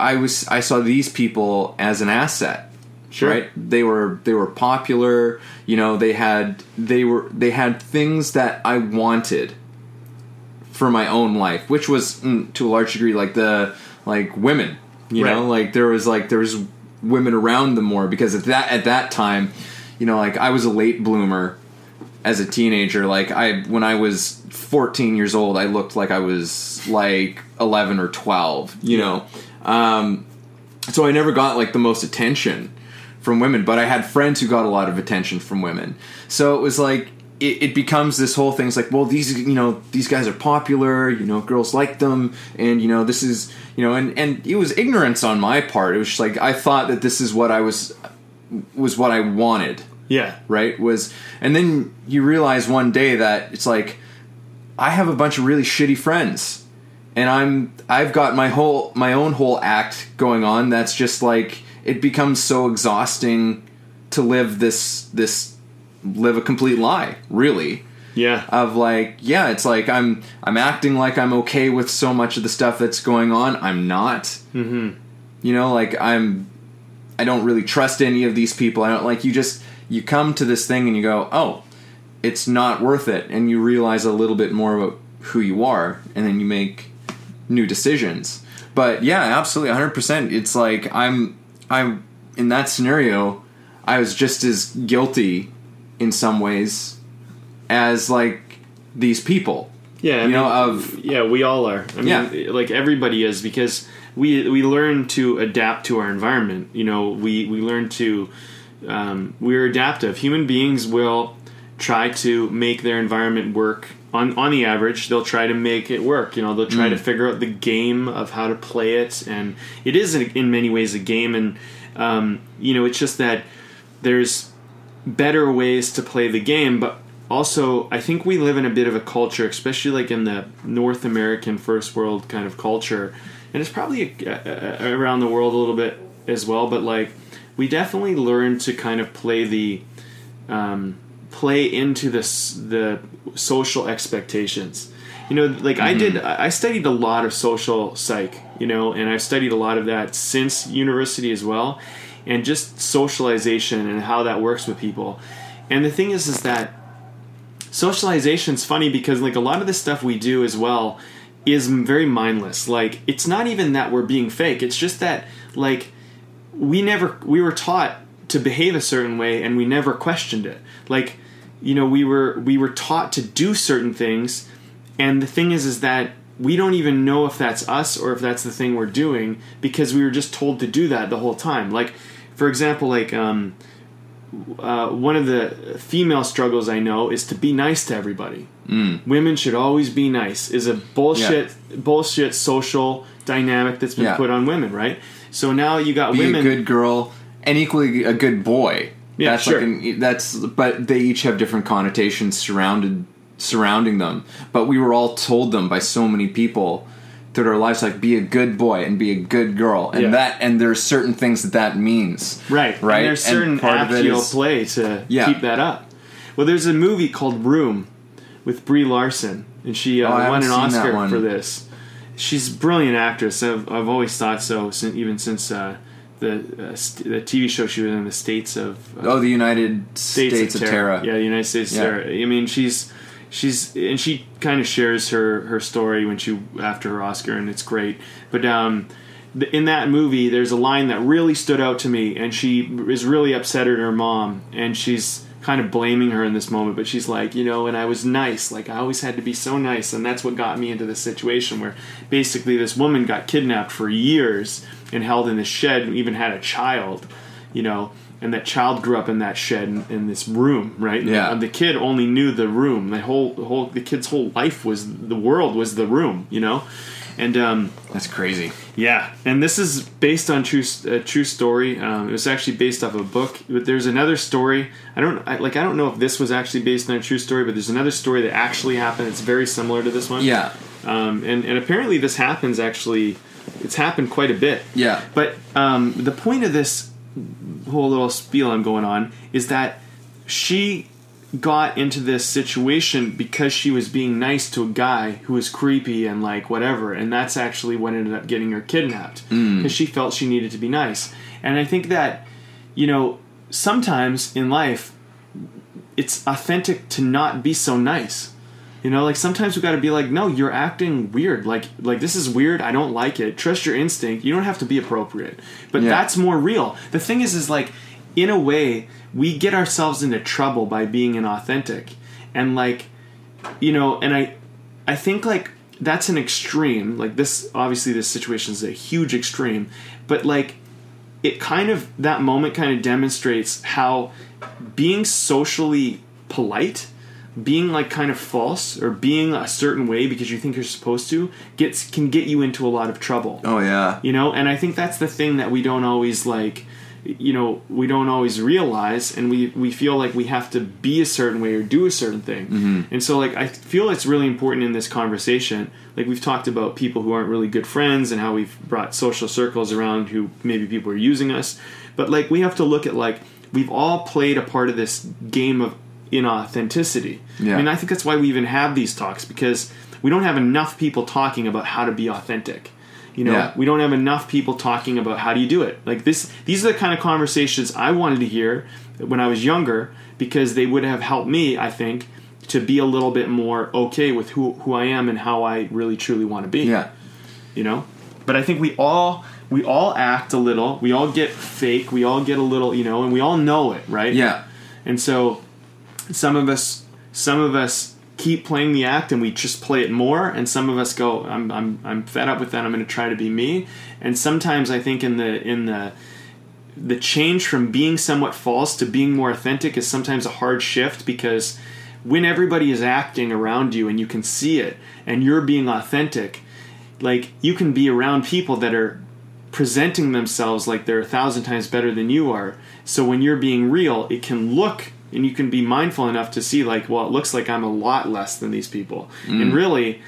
I was I saw these people as an asset. Sure. Right? They were they were popular, you know, they had they were they had things that I wanted for my own life, which was mm, to a large degree like the like women, you Right. know, like there was like there was women around them more because at that at that time, you know, like I was a late bloomer as a teenager like i when i was 14 years old i looked like i was like 11 or 12 you know um, so i never got like the most attention from women but i had friends who got a lot of attention from women so it was like it, it becomes this whole thing. It's like, well, these you know these guys are popular. You know, girls like them, and you know this is you know, and and it was ignorance on my part. It was just like I thought that this is what I was was what I wanted. Yeah. Right. Was and then you realize one day that it's like I have a bunch of really shitty friends, and I'm I've got my whole my own whole act going on. That's just like it becomes so exhausting to live this this live a complete lie. Really Yeah. of like yeah it's like i'm i'm acting like i'm okay with so much of the stuff that's going on i'm not mm-hmm. you know like i'm i don't really trust any of these people i don't like you just you come to this thing and you go oh it's not worth it and you realize a little bit more about who you are and then you make new decisions but yeah absolutely 100% it's like i'm i'm in that scenario i was just as guilty in some ways as like these people Yeah, I you know of yeah, we all are. I mean, Yeah. like everybody is because we we learn to adapt to our environment. You know, we we learn to um, we're adaptive. Human beings will try to make their environment work. On on the average, they'll try to make it work. You know, they'll try to figure out the game of how to play it, and it is in, in many ways a game. And um, you know, it's just that there's better ways to play the game, but also I think we live in a bit of a culture, especially like in the North American first world kind of culture, and it's probably uh, uh, around the world a little bit as well. But like we definitely learn to kind of play the um, play into this the social expectations. You know, like I did, mm-hmm. I studied a lot of social psych, you know, and I've studied a lot of that since university as well, and just socialization and how that works with people. And the thing is, is that socialization's funny because like a lot of the stuff we do as well is very mindless. Like it's not even that we're being fake. It's just that like we never we were taught to behave a certain way and we never questioned it. Like you know we were we were taught to do certain things and the thing is is that we don't even know if that's us or if that's the thing we're doing because we were just told to do that the whole time. Like for example like um uh, one of the female struggles I know is to be nice to everybody. Mm. Women should always be nice. Is a bullshit bullshit social dynamic that's been Yeah. put on women, right? So now you got be women. a good girl and equally a good boy. Yeah, that's sure. like an, that's but they each have different connotations surrounded surrounding them. But we were all told them by so many people throughout our lives like be a good boy and be a good girl. And Yeah. that and there's certain things that that means. Right, Right. And there's certain part of apps you'll play to Yeah. keep that up. Well, there's a movie called Room with Brie Larson, and she uh, Oh, won an haven't seen that Oscar for this. She's a brilliant actress. I've, I've always thought so, since, even since uh, the uh, st- the TV show she was in, the States of uh, Oh, the United States, of Tara. Yeah, the United States Yeah. of Tara. I mean, she's she's and she kind of shares her her story when she after her Oscar, and it's great. But um, in that movie, there's a line that really stood out to me, and she is really upset at her mom, and she's kind of blaming her in this moment. But she's like, you know, and I was nice, like I always had to be so nice, and that's what got me into this situation where basically this woman got kidnapped for years and held in this shed, and even had a child, you know. And that child grew up in that shed in, in this room, right? Yeah. And the kid only knew the room. The whole, the whole, the kid's whole life was the world was the room, you know. And um, That's crazy. yeah, and this is based on true a true story. Um, it was actually based off a book. But there's another story. I don't I, like. I don't know if this was actually based on a true story, but there's another story that actually happened. It's very similar to this one. Yeah. Um, and and apparently this happens actually. It's happened quite a bit. Yeah. But um, the point of this whole little spiel I'm going on is that she got into this situation because she was being nice to a guy who was creepy and like whatever, and that's actually what ended up getting her kidnapped mm. because she felt she needed to be nice. And I think that you know sometimes in life it's authentic to not be so nice. You know, like sometimes we got to be like, no, you're acting weird. Like, like this is weird. I don't like it. Trust your instinct. You don't have to be appropriate. But Yeah. that's more real. The thing is, is like, in a way, we get ourselves into trouble by being inauthentic, and like, you know, and I, I think like that's an extreme. Like this, obviously, this situation is a huge extreme, but like, it kind of that moment kind of demonstrates how being socially polite being like kind of false or being a certain way because you think you're supposed to gets can get you into a lot of trouble. Oh yeah. You know, and I think that's the thing that we don't always like you know, we don't always realize and we we feel like we have to be a certain way or do a certain thing. Mm-hmm. And so like I feel it's really important in this conversation. Like we've talked about people who aren't really good friends and how we've brought social circles around who maybe people are using us. But like we have to look at like we've all played a part of this game of inauthenticity. Yeah. I mean, I think that's why we even have these talks because we don't have enough people talking about how to be authentic. You know, Yeah. we don't have enough people talking about how do you do it. Like this, these are the kind of conversations I wanted to hear when I was younger because they would have helped me, I think, to be a little bit more okay with who who I am and how I really truly want to be Yeah. you know but i think we all we all act a little we all get fake we all get a little you know and we all know it right Yeah. and so some of us some of us keep playing the act and we just play it more and some of us go i'm i'm, I'm fed up with that. I'm going to try to be me. And sometimes i think in the in the the change from being somewhat false to being more authentic is sometimes a hard shift because when everybody is acting around you and you can see it and you're being authentic like you can be around people that are presenting themselves like they're a thousand times better than you are. So when you're being real it can look and you can be mindful enough to see like well it looks like i'm a lot less than these people. And mm. really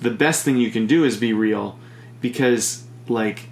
the best thing you can do is be real because like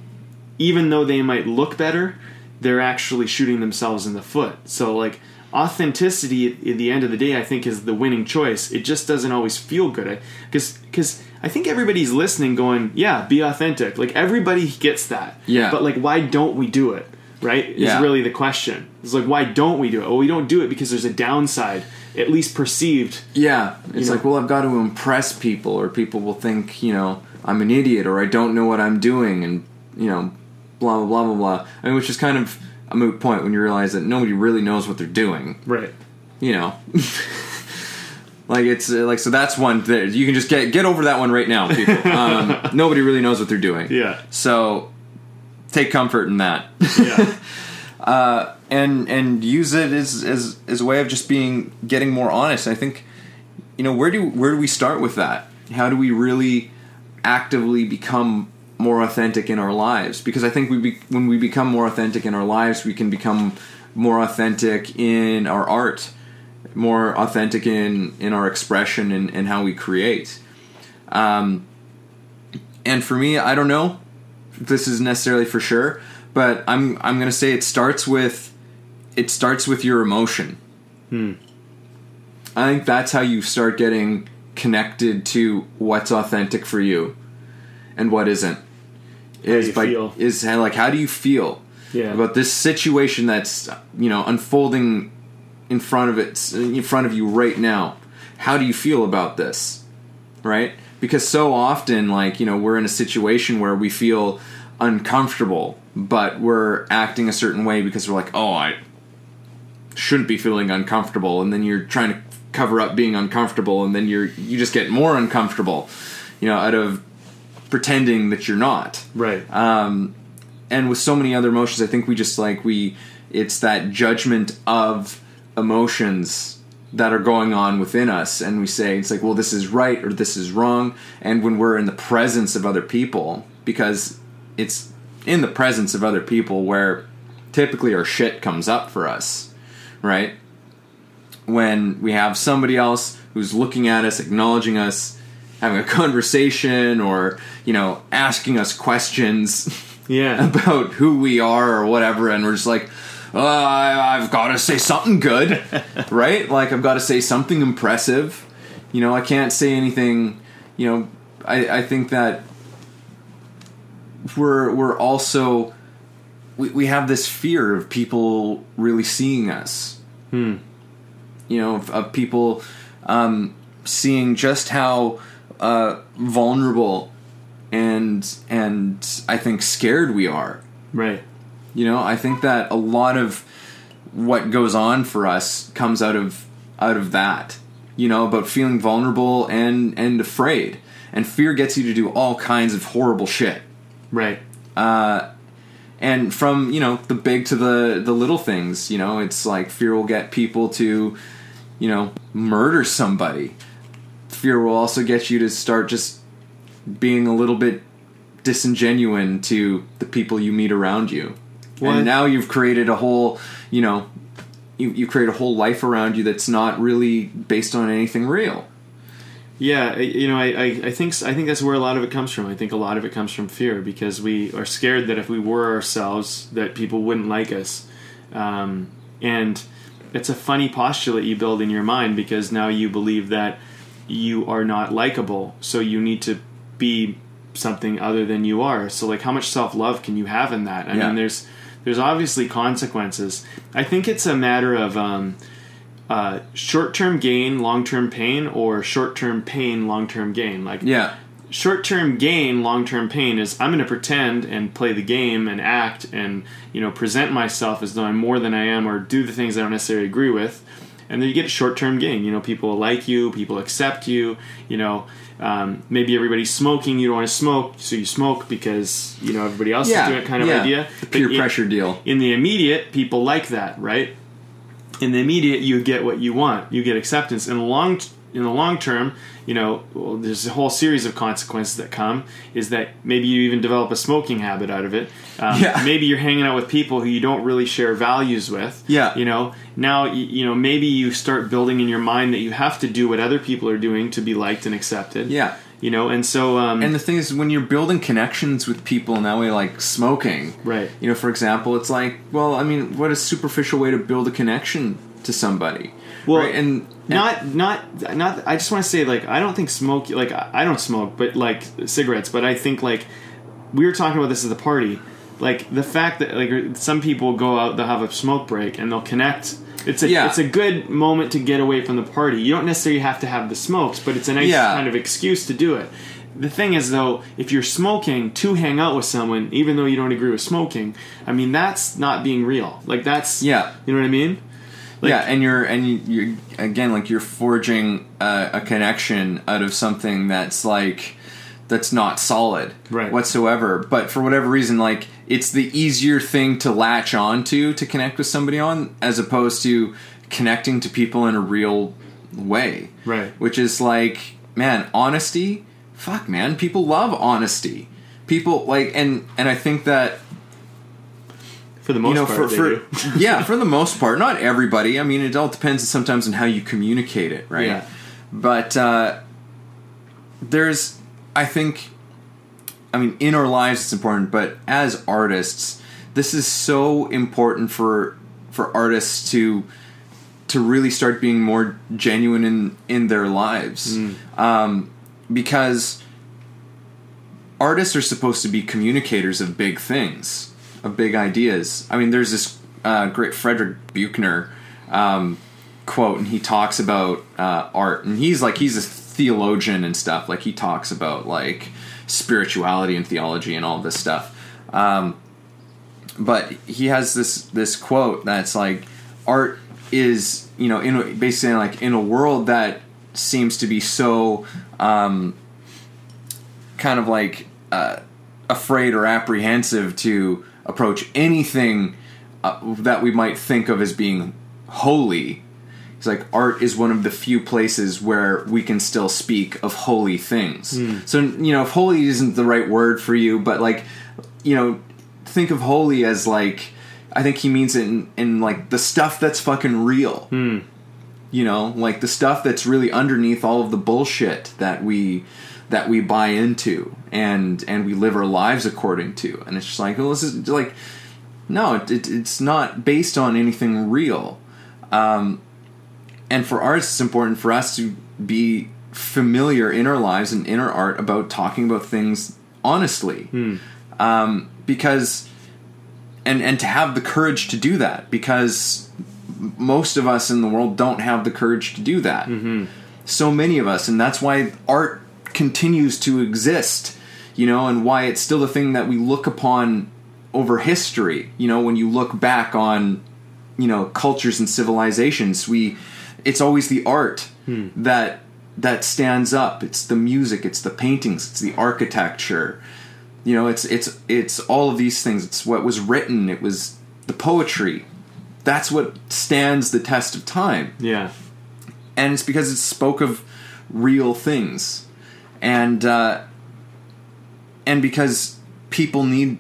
even though they might look better they're actually shooting themselves in the foot. So like authenticity at the end of the day i think is the winning choice. It just doesn't always feel good. Because because i think everybody's listening going yeah be authentic. Like everybody gets that. Yeah. but like why don't we do it right is Yeah. really the question it's like why don't we do it well we don't do it because there's a downside at least perceived Yeah. It's know? like, well, I've got to impress people, or people will think, you know, I'm an idiot, or I don't know what I'm doing, and you know, blah blah blah blah blah. I mean, which is kind of a moot point when you realize that nobody really knows what they're doing. right You know. (laughs) Like it's uh, like so that's one that you can just get get over that one right now, people. (laughs) Um, nobody really knows what they're doing. Yeah. So take comfort in that. yeah (laughs) and and use it as as as a way of just being getting more honest. I think you know where do where do we start with that? How do we really actively become more authentic in our lives? Because I think we be, when we become more authentic in our lives, we can become more authentic in our art, more authentic in in our expression and, and how we create. Um, and for me, I don't know this is necessarily for sure, but I'm I'm gonna say it starts with it starts with your emotion. Hmm. I think that's how you start getting connected to what's authentic for you and what isn't. Is by feel. is how, like how do you feel Yeah. about this situation that's you know unfolding in front of it in front of you right now? How do you feel about this? Right? Because so often like, you know, we're in a situation where we feel uncomfortable, but we're acting a certain way because we're like, "Oh, I shouldn't be feeling uncomfortable," and then you're trying to cover up being uncomfortable, and then you're you just get more uncomfortable, you know, out of pretending that you're not. Right. Um and with so many other emotions i think we just like we it's that judgment of emotions that are going on within us and we say it's like well this is right or this is wrong and when we're in the presence of other people because it's in the presence of other people where typically our shit comes up for us right? When we have somebody else who's looking at us acknowledging us having a conversation or you know asking us questions yeah. (laughs) about who we are or whatever, and we're just like, uh, I- I've got to say something good, (laughs) right? Like I've got to say something impressive. You know, I can't say anything. You know, I, I think that we're we're also we, we have this fear of people really seeing us. You know, of, of people um, seeing just how uh, vulnerable and and I think scared we are. right You know, I think that a lot of what goes on for us comes out of out of that. You know, about feeling vulnerable and and afraid. And fear gets you to do all kinds of horrible shit. right uh, And from, you know, the big to the the little things, you know, it's like fear will get people to you know, murder somebody. Fear will also get you to start just being a little bit disingenuine to the people you meet around you. Well, and now you've created a whole, you know, you, you create a whole life around you that's not really based on anything real. Yeah, you know, I, I, I think I think that's where a lot of it comes from. I think a lot of it comes from fear because we are scared that if we were ourselves, that people wouldn't like us, um, and it's a funny postulate you build in your mind because now you believe that you are not likable, so you need to be something other than you are. So, like, how much self love can you have in that? I Yeah. mean, there's there's obviously consequences. I think it's a matter of. Um, uh, short-term gain, long-term pain, or short-term pain, long-term gain. Like Yeah. short-term gain, long-term pain is I'm going to pretend and play the game and act and you know present myself as though I'm more than I am, or do the things I don't necessarily agree with, and then you get short-term gain. You know, people like you, people accept you. You know. Um, maybe everybody's smoking. You don't want to smoke, so you smoke because you know everybody else Yeah. is doing it. Kind of yeah. idea. The peer in- pressure deal. in the immediate, people like that, right? In the immediate, you get what you want. You get acceptance. In the long, in the long term, you know, well, there's a whole series of consequences that come. Is that maybe you even develop a smoking habit out of it? Um, Yeah. (laughs) Maybe you're hanging out with people who you don't really share values with. Yeah. You know, now you know maybe you start building in your mind that you have to do what other people are doing to be liked and accepted. Yeah. You know, and so um, And the thing is, when you're building connections with people in that way, like smoking, Right. You know, for example, it's like, well, I mean, what a superficial way to build a connection to somebody. Well, right? and not not not i just want to say like i don't think smoke like i don't smoke but like cigarettes but i think like we were talking about this at the party like the fact that like some people go out they'll have a smoke break and they'll connect it's a Yeah. it's a good moment to get away from the party you don't necessarily have to have the smokes but it's a nice Yeah. kind of excuse to do it the thing is though if you're smoking to hang out with someone even though you don't agree with smoking i mean that's not being real like that's Yeah. you know what i mean Like- yeah, and you're and you, you're again like you're forging a, a connection out of something that's like that's not solid Right. whatsoever. But for whatever reason, like it's the easier thing to latch onto to connect with somebody on, as opposed to connecting to people in a real way. Right. Which is like, man, honesty. Fuck, man, people love honesty. People like, and and I think that for the most you know, part for, for (laughs) (laughs) yeah, for the most part, not everybody. I mean, it all depends sometimes on how you communicate it, right? Yeah. But uh, there's, I think, I mean, in our lives it's important, but as artists, this is so important for for artists to to really start being more genuine in in their lives, um, because artists are supposed to be communicators of big things, of big ideas. I mean, there's this uh, great Frederick Buechner um, quote, and he talks about uh, art, and he's like he's a theologian and stuff. Like he talks about like spirituality and theology and all this stuff. Um, but he has this this quote that's like art is you know in basically like in a world that seems to be so um, kind of like uh, afraid or apprehensive to approach anything uh, that we might think of as being holy. It's like art is one of the few places where we can still speak of holy things. So you know, if holy isn't the right word for you, but like you know, think of holy as like I think he means it in, in like the stuff that's fucking real. You know, like the stuff that's really underneath all of the bullshit that we that we buy into and and we live our lives according to. And it's just like, well, this is like no, it, it, it's not based on anything real. Um, and for artists, it's important for us to be familiar in our lives and in our art about talking about things honestly, um, because and and to have the courage to do that because most of us in the world don't have the courage to do that. So many of us, and that's why art continues to exist. You know, and why it's still the thing that we look upon over history. You know, when you look back on you know cultures and civilizations we it's always the art hmm. that that stands up. It's the music it's the paintings it's the architecture. You know it's it's it's all of these things. It's what was written. It was the poetry. That's what stands the test of time. Yeah. and it's because it spoke of real things, and uh, and because people need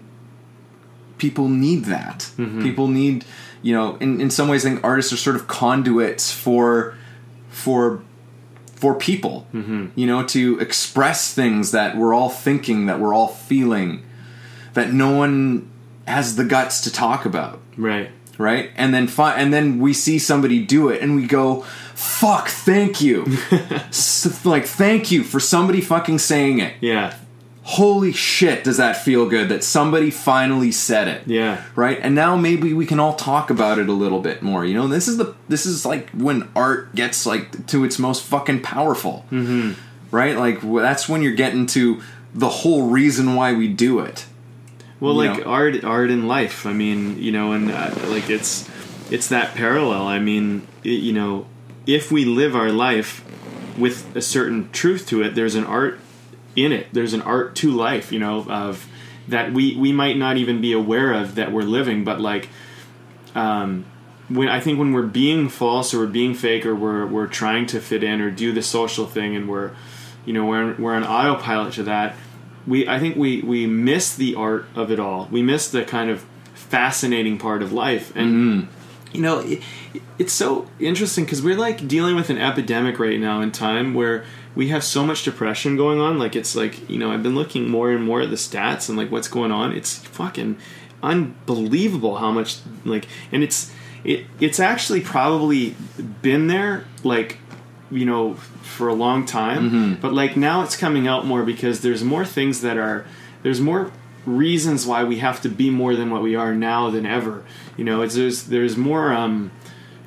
people need that. People need you know in in some ways I think artists are sort of conduits for for for people you know to express things that we're all thinking that we're all feeling that no one has the guts to talk about Right. right and then fi- and then we see somebody do it and we go fuck thank you (laughs) S- like thank you for somebody fucking saying it Yeah. holy shit does that feel good that somebody finally said it Yeah. right and now maybe we can all talk about it a little bit more you know this is the this is like when art gets like to its most fucking powerful mm-hmm. right like that's when you're getting to the whole reason why we do it Well, you like know. art, art in life. I mean, you know, and uh, like it's it's that parallel. I mean, i you know, if we live our life with a certain truth to it, there's an art in it. There's an art to life. You know, of that we we might not even be aware of that we're living, but like. Um, when I think when we're being false or we're being fake or we're we're trying to fit in or do the social thing and we're you know we're we're on autopilot to that we I think we we miss the art of it all we miss the kind of fascinating part of life and you know it, it's so interesting because we're like dealing with an epidemic right now in time where we have so much depression going on. Like it's like you know I've been looking more and more at the stats and like what's going on. It's fucking unbelievable how much like and it's it it's actually probably been there like you know for a long time. Mm-hmm. But like now it's coming out more because there's more things that are there's more reasons why we have to be more than what we are now than ever you know it's there's there's more um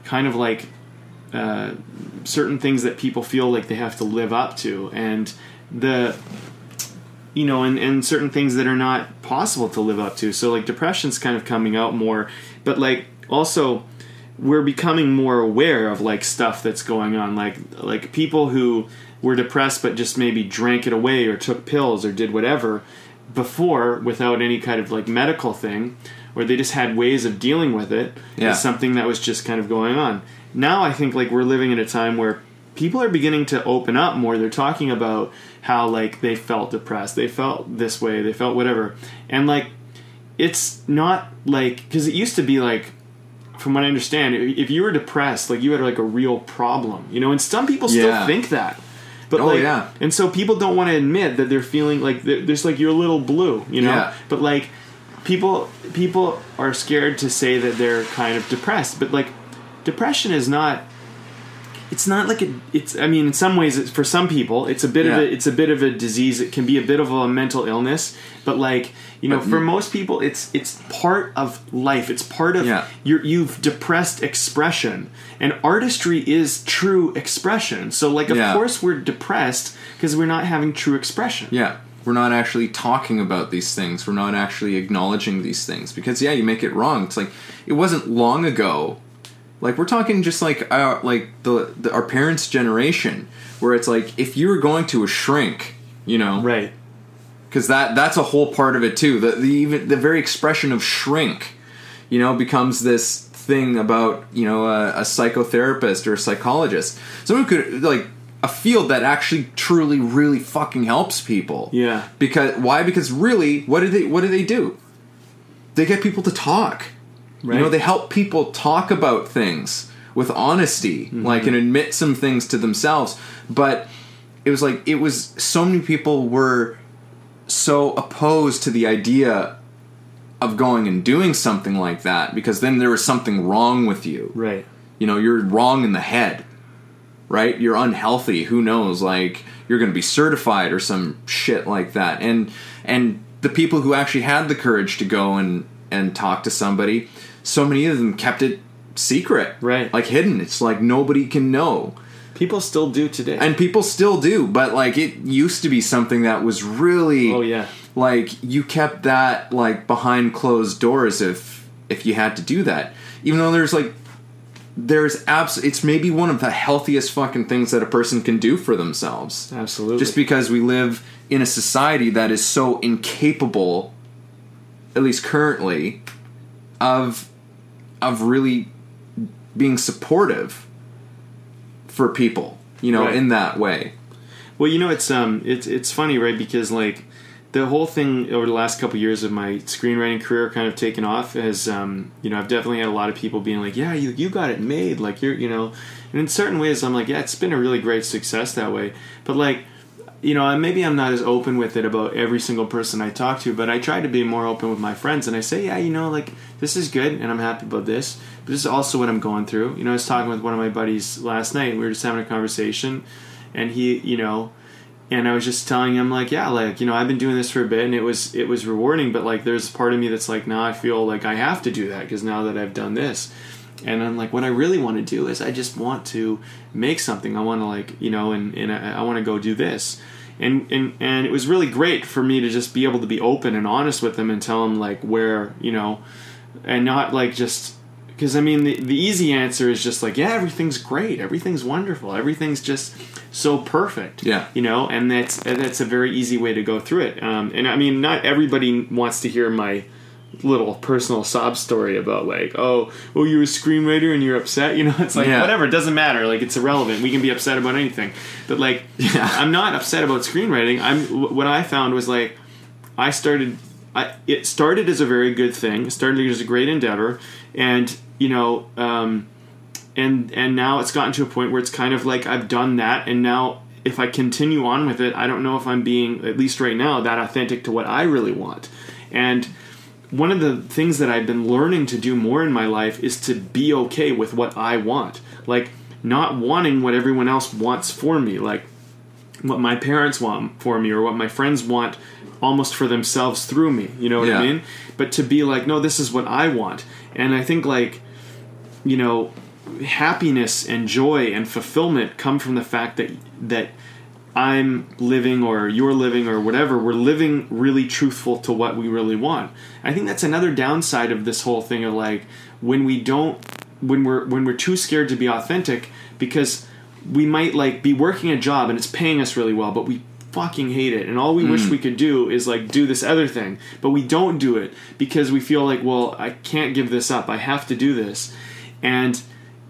kind of like uh certain things that people feel like they have to live up to and the you know, and, and certain things that are not possible to live up to. So like depression's kind of coming out more, but like also we're becoming more aware of like stuff that's going on. Like like people who were depressed but just maybe drank it away or took pills or did whatever before without any kind of like medical thing, or they just had ways of dealing with it. Yeah. It's something that was just kind of going on. Now I think like we're living in a time where people are beginning to open up more. They're talking about how like they felt depressed, they felt this way, they felt whatever, and like it's not like because it used to be like from what I understand, if you were depressed, like you had like a real problem, you know, and some people still Yeah. think that. But Oh, like, yeah. and so people don't want to admit that they're feeling like they're, there's like you're a little blue, you know. Yeah. But like people, people are scared to say that they're kind of depressed. But like depression is not. It's not like a, it's. I mean, in some ways, it's, for some people, it's a bit of a. It's a bit of a disease. It can be a bit of a mental illness. But like you know, But- for most people, it's it's part of life. It's part of Yeah. you're, you've depressed expression and artistry is true expression so like of Yeah. course we're depressed because we're not having true expression Yeah, we're not actually talking about these things. We're not actually acknowledging these things because yeah, you make it wrong. It's like it wasn't long ago. Like we're talking just like our like the, the our parents' generation, where it's like if you were going to a shrink, you know, right because that that's a whole part of it too. The, the even the very expression of shrink, you know, becomes this thing about you know a, a psychotherapist or a psychologist, someone could like a field that actually truly really fucking helps people. Yeah. Because why? Because really, what do they what do they do? They get people to talk. You know, they help people talk about things with honesty, Mm-hmm. like and admit some things to themselves. But it was like it was so many people were so opposed to the idea of going and doing something like that because then there was something wrong with you. right You know, you're wrong in the head. Right? You're unhealthy. Who knows? Like you're going to be certified or some shit like that. And and the people who actually had the courage to go and and talk to somebody, so many of them kept it secret. Right. Like hidden. It's like nobody can know people still do today and people still do but like it used to be something that was really oh yeah like you kept that like behind closed doors if if you had to do that even though there's like there's abs it's maybe one of the healthiest fucking things that a person can do for themselves absolutely just because we live in a society that is so incapable at least currently of of really being supportive for people, you know, Right. in that way. Well, you know, it's um, it's it's funny, right? Because like the whole thing over the last couple years of my screenwriting career kind of taken off has um, you know, I've definitely had a lot of people being like, "Yeah, you you got it made," like you're, you know, and in certain ways, I'm like, "Yeah, it's been a really great success that way," but like. You know, maybe I'm not as open with it about every single person I talk to, but I try to be more open with my friends, and I say, yeah, you know, like this is good, and I'm happy about this, but this is also what I'm going through. You know, I was talking with one of my buddies last night, we were just having a conversation, and he, you know, and I was just telling him like, yeah, like you know, I've been doing this for a bit, and it was it was rewarding, but like there's a part of me that's like, now I feel like I have to do that because now that I've done this, and I'm like, what I really want to do is I just want to make something. I want to like you know, and and I, I want to go do this. And, and and it was really great for me to just be able to be open and honest with them and tell them like where you know, and not like just because I mean the the easy answer is just like yeah everything's great everything's wonderful everything's just so perfect Yeah. you know and that's that's a very easy way to go through it um, and I mean not everybody wants to hear my little personal sob story about like oh oh you're a screenwriter and you're upset you know it's like Yeah. whatever it doesn't matter like it's irrelevant we can be upset about anything but like Yeah. I'm not upset about screenwriting I'm what I found was like I started. I, it started as a very good thing. It started as a great endeavor, and you know, um, and and now it's gotten to a point where it's kind of like I've done that, and now if I continue on with it, I don't know if I'm being at least right now that authentic to what I really want, and. One of the things that I've been learning to do more in my life is to be okay with what I want. Like, not wanting what everyone else wants for me. Like, what my parents want for me or what my friends want almost for themselves through me you know what Yeah. i mean but to be like no this is what i want and i think like you know happiness and joy and fulfillment come from the fact that that i'm living or you're living or whatever we're living really truthful to what we really want. I think that's another downside of this whole thing of like when we don't when we're when we're too scared to be authentic because we might like be working a job and it's paying us really well but we fucking hate it. And all we wish mm. we could do is like do this other thing. But we don't do it because we feel like well i can't give this up. I have to do this. And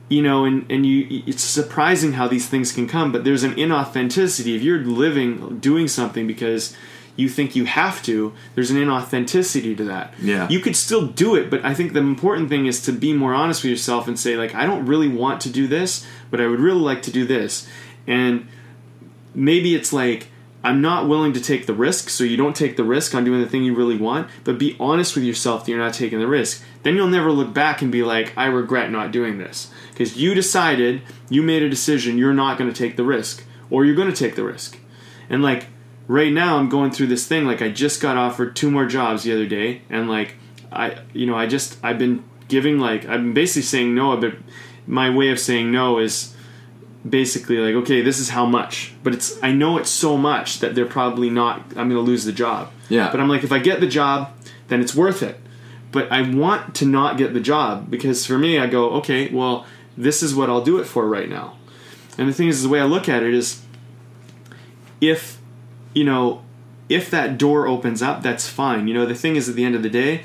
you know and and you it's surprising how these things can come but there's an inauthenticity if you're living doing something because you think you have to there's an inauthenticity to that Yeah. you could still do it but i think the important thing is to be more honest with yourself and say like i don't really want to do this but i would really like to do this and maybe it's like I'm not willing to take the risk, so you don't take the risk on doing the thing you really want, but be honest with yourself that you're not taking the risk. Then you'll never look back and be like, I regret not doing this. Because you decided, you made a decision, you're not going to take the risk, or you're going to take the risk. And like, right now, I'm going through this thing, like, I just got offered two more jobs the other day, and like, I, you know, I just, I've been giving, like, I've been basically saying no, but my way of saying no is, basically like okay this is how much but it's i know it's so much that they're probably not i'm gonna lose the job Yeah. but i'm like if i get the job then it's worth it but i want to not get the job because for me i go okay well this is what i'll do it for right now and the thing is the way i look at it is if you know if that door opens up that's fine you know the thing is at the end of the day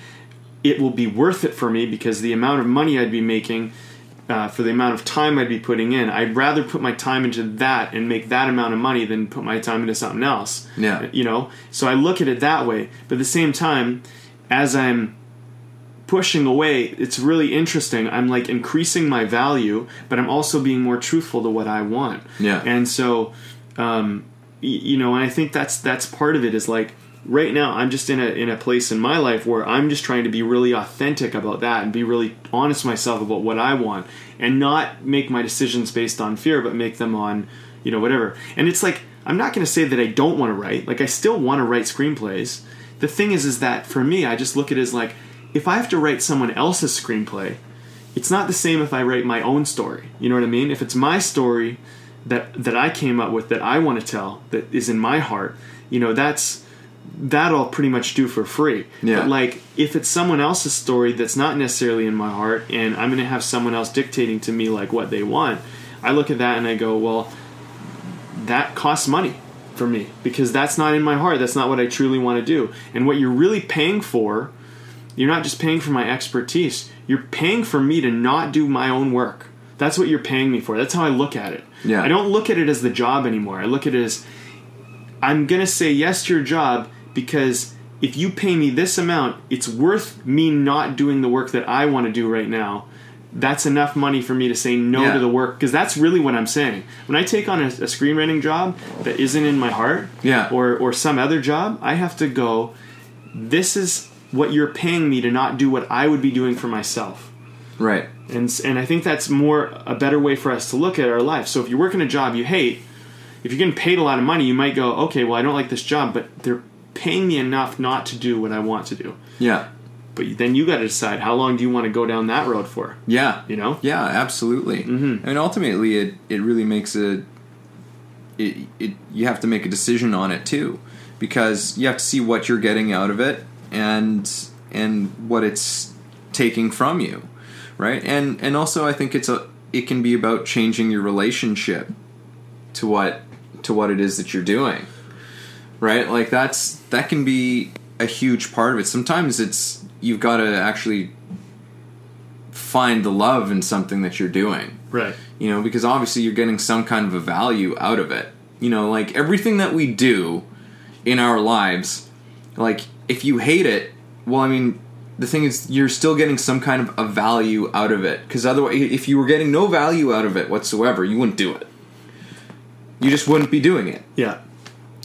it will be worth it for me because the amount of money i'd be making uh, for the amount of time I'd be putting in. I'd rather put my time into that and make that amount of money than put my time into something else. Yeah. You know? So I look at it that way. But at the same time, as I'm pushing away, it's really interesting. I'm like increasing my value, but I'm also being more truthful to what I want. Yeah. And so, um, y- you know, and I think that's that's part of it is like right now I'm just in a in a place in my life where I'm just trying to be really authentic about that and be really honest with myself about what I want and not make my decisions based on fear, but make them on you know whatever. And it's like I'm not going to say that I don't want to write. Like I still want to write screenplays. The thing is, is that for me, I just look at it as like if I have to write someone else's screenplay, it's not the same if I write my own story. You know what I mean? If it's my story that that I came up with that I want to tell that is in my heart, you know, that's that I'll pretty much do for free. Yeah. But like if it's someone else's story that's not necessarily in my heart and I'm going to have someone else dictating to me like what they want, I look at that and I go, well, that costs money for me because that's not in my heart. That's not what I truly want to do. And what you're really paying for, you're not just paying for my expertise. You're paying for me to not do my own work. That's what you're paying me for. That's how I look at it. Yeah. I don't look at it as the job anymore. I look at it as I'm going to say yes to your job because if you pay me this amount, it's worth me not doing the work that I want to do right now. That's enough money for me to say no Yeah. to the work because that's really what I'm saying. When I take on a, a screenwriting job that isn't in my heart, Yeah. or or some other job, I have to go. This is what you're paying me to not do what I would be doing for myself Right. and and I think that's more a better way for us to look at our life. So if you're working a job you hate, if you're getting paid a lot of money, you might go, okay, well I don't like this job, but they're paying me enough not to do what I want to do. Yeah. But then you got to decide how long do you want to go down that road for. Yeah. You know? Yeah, absolutely. Mm-hmm. I mean, ultimately, it it really makes a it, it you have to make a decision on it too, because you have to see what you're getting out of it and and what it's taking from you, right? And and also, I think it's a it can be about changing your relationship to what to what it is that you're doing, right? Like that's that can be a huge part of it. Sometimes it's you've got to actually find the love in something that you're doing Right. you know because obviously you're getting some kind of a value out of it you know like everything that we do in our lives like if you hate it well i mean the thing is you're still getting some kind of a value out of it because otherwise if you were getting no value out of it whatsoever you wouldn't do it you just wouldn't be doing it Yeah.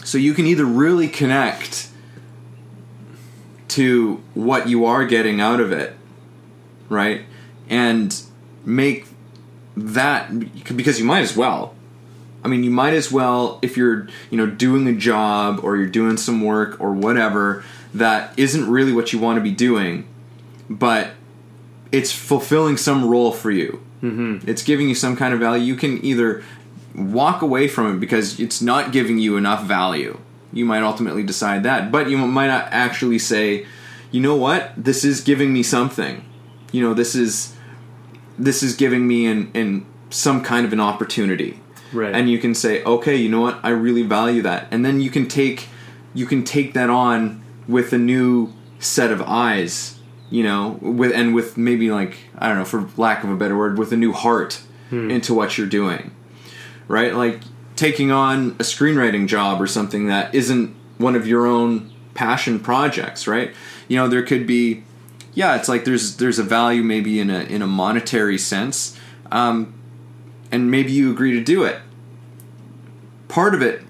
so you can either really connect to what you are getting out of it, right? And make that because you might as well. I mean, you might as well if you're, you know, doing a job or you're doing some work or whatever that isn't really what you want to be doing, but it's fulfilling some role for you. Mm-hmm. It's giving you some kind of value. You can either walk away from it because it's not giving you enough value. You might ultimately decide that, but you might not actually say, you know what, this is giving me something. You know, this is this is giving me an, an some kind of an opportunity. Right. And you can say, okay, you know what, I really value that, and then you can take you can take that on with a new set of eyes. You know, with and with maybe like I don't know, for lack of a better word, with a new heart into what you're doing right? Like taking on a screenwriting job or something that isn't one of your own passion projects, right? You know, there could be, yeah, it's like there's there's a value maybe in a in a monetary sense, um, and maybe you agree to do it. Part of it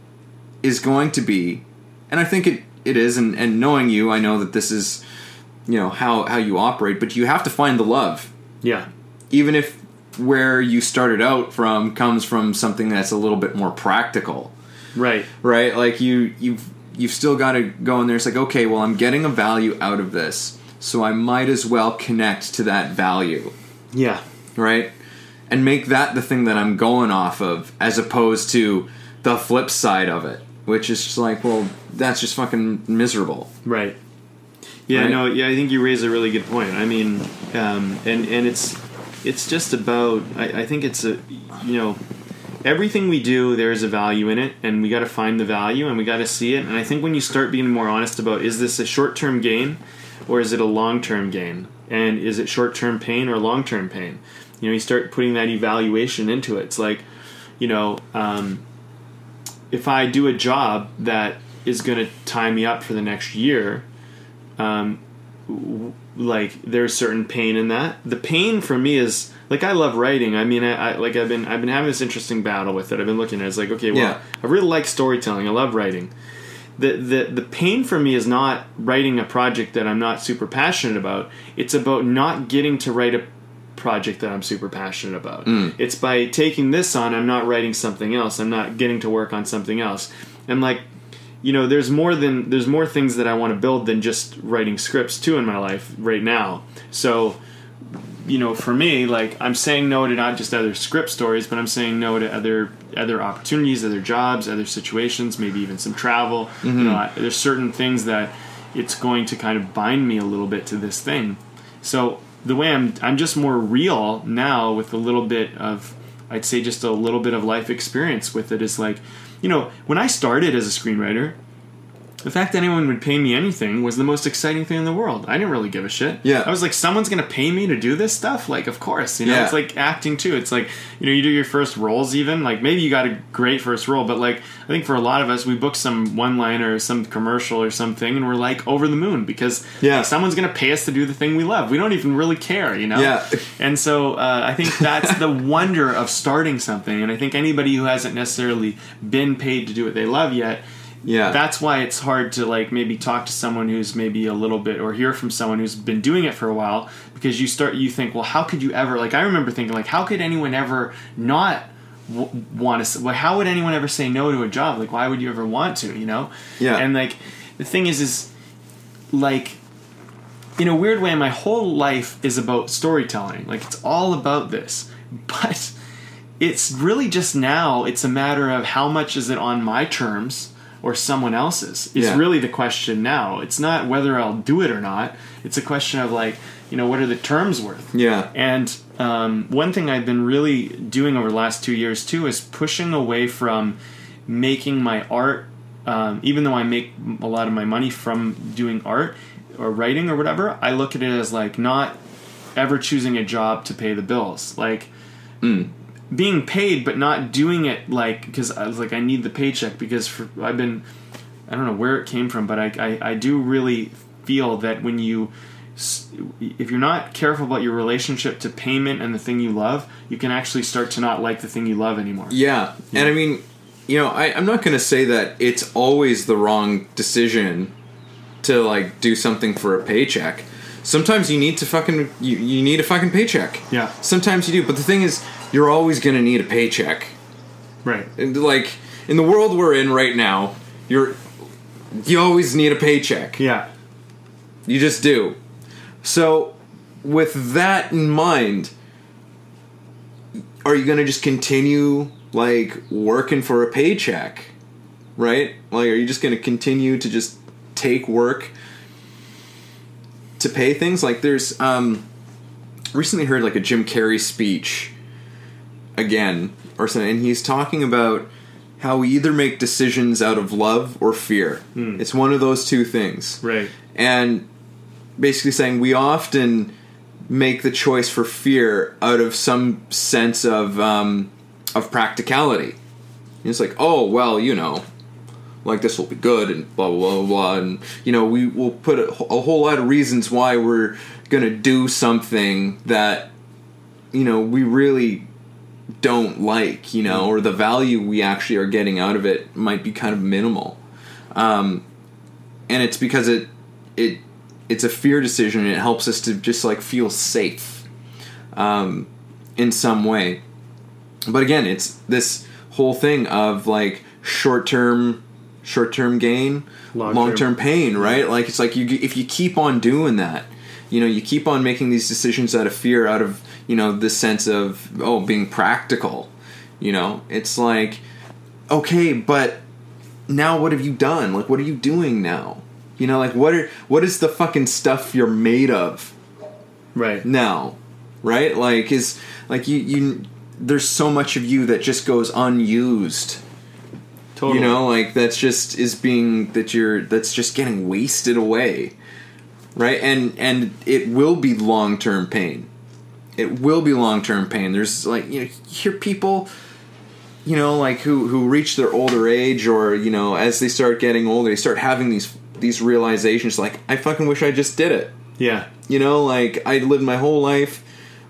is going to be, and I think it it is, and, and knowing you, I know that this is, you know, how how you operate, but you have to find the love. Yeah. even if where you started out from comes from something that's a little bit more practical. Right. right? Like you you've you've still got to go in there. It's like okay well i'm getting a value out of this so i might as well connect to that value. Yeah. right? And make that the thing that i'm going off of as opposed to the flip side of it which is just like well that's just fucking miserable Right. Yeah, Right? no, yeah, I think you raise a really good point. I mean, um, and and it's it's just about. I, I think it's a you know everything we do there's a value in it, and we got to find the value and we got to see it. And I think when you start being more honest about is this a short term gain or is it a long term gain, and is it short term pain or long term pain? You know, you start putting that evaluation into it. It's like, you know. Um, if I do a job that is going to tie me up for the next year, um, w- like there's certain pain in that. The pain for me is like I love writing. I mean, I, I like I've been I've been having this interesting battle with it. I've been looking at it. It's like okay, well, Yeah. I really like storytelling. I love writing. The, the the pain for me is not writing a project that I'm not super passionate about. It's about not getting to write a project that I'm super passionate about. Mm. It's by taking this on, I'm not writing something else. I'm not getting to work on something else. And like, you know, there's more than there's more things that I want to build than just writing scripts too in my life right now. So, you know, for me, like I'm saying no to not just other script stories, but I'm saying no to other other opportunities, other jobs, other situations, maybe even some travel. You mm-hmm. know, I, there's certain things that it's going to kind of bind me a little bit to this thing. So the way I'm, I'm just more real now with a little bit of, I'd say just a little bit of life experience with it is like, you know, when I started as a screenwriter, the fact that anyone would pay me anything was the most exciting thing in the world. I didn't really give a shit. Yeah. I was like, someone's gonna pay me to do this stuff. Like, of course, you know, Yeah. it's like acting too. It's like you know, you do your first roles, even like maybe you got a great first role, but like I think for a lot of us, we book some one liner or some commercial or something, and we're like over the moon because Yeah. like, someone's gonna pay us to do the thing we love. We don't even really care, you know. Yeah. And so uh, I think that's the (laughs) wonder of starting something, and I think anybody who hasn't necessarily been paid to do what they love yet Yeah. that's why it's hard to like maybe talk to someone who's maybe a little bit or hear from someone who's been doing it for a while because you start you think well how could you ever like i remember thinking like how could anyone ever not w- want to well, how would anyone ever say no to a job? Like why would you ever want to? You know? Yeah. and like the thing is is like in a weird way my whole life is about storytelling. Like it's all about this. (laughs) But it's really just now it's a matter of how much is it on my terms or someone else's. Is Yeah. really the question now. It's not whether i'll do it or not. It's a question of like you know what are the terms worth? Yeah. and um, one thing i've been really doing over the last two years too is pushing away from making my art um, even though i make a lot of my money from doing art or writing or whatever i look at it as like not ever choosing a job to pay the bills. Like being paid but not doing it like because I was like I need the paycheck because for, I've been I don't know where it came from but I, I I do really feel that when you if you're not careful about your relationship to payment and the thing you love you can actually start to not like the thing you love anymore Yeah. And I mean, you know, I, I'm not going to say that it's always the wrong decision to like do something for a paycheck. Sometimes you need to fucking you, you need a fucking paycheck. Yeah. Sometimes you do, but the thing is, you're always going to need a paycheck. right And like in the world we're in right now, you're you always need a paycheck. yeah You just do. So, with that in mind, are you going to just continue like working for a paycheck? Right? Like are you just going to continue to just take work to pay things? Like there's um recently heard like a Jim Carrey speech again or something and he's talking about how we either make decisions out of love or fear. It's one of those two things right and basically saying we often make the choice for fear out of some sense of um, of practicality. And it's like, oh well, you know, like this will be good, and blah blah blah blah, and you know, we will put a, a whole lot of reasons why we're gonna do something that you know we really don't like, you know, or the value we actually are getting out of it might be kind of minimal. Um, and it's because it it it's a fear decision. And it helps us to just like feel safe um, in some way. But again it's this whole thing of like short term short term gain long term pain right? Like it's like you if you keep on doing that you know you keep on making these decisions out of fear out of you know this sense of oh being practical you know? It's like okay but now what have you done? Like what are you doing now? You know like what are what is the fucking stuff you're made of right. now? Right? Like is like you you there's so much of you that just goes unused. Totally. You know like that's just is being that you're that's just getting wasted away. Right? And and it will be long-term pain it will be long-term pain. There's like you know you hear people you know like who who reach their older age or you know as they start getting older they start having these these realizations like i fucking wish i just did it. Yeah. You know, like I lived my whole life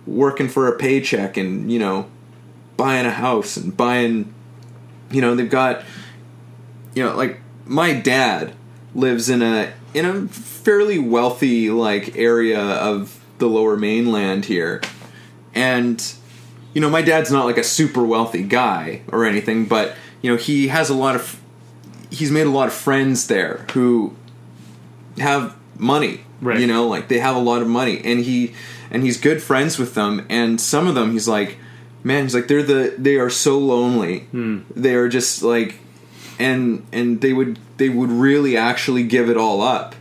working for a paycheck and, you know, buying a house and buying you know, they've got you know, like my dad lives in a in a fairly wealthy like area of the lower mainland here. And you know, my dad's not like a super wealthy guy or anything, but you know, he has a lot of he's made a lot of friends there who have money Right. you know like they have a lot of money. And he and he's good friends with them. And some of them he's like man he's like they're the they are so lonely. Hmm. They are just like and and they would they would really actually give it all up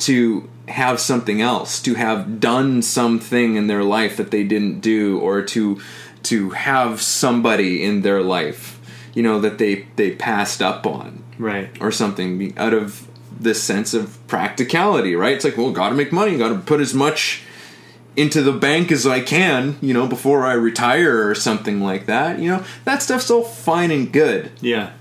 to have something else to have done something in their life that they didn't do or to to have somebody in their life you know that they they passed up on right or something out of this sense of practicality, right? It's like, well, got to make money, got to put as much into the bank as I can, you know, before I retire or something like that. You know, that stuff's all fine and good. Yeah.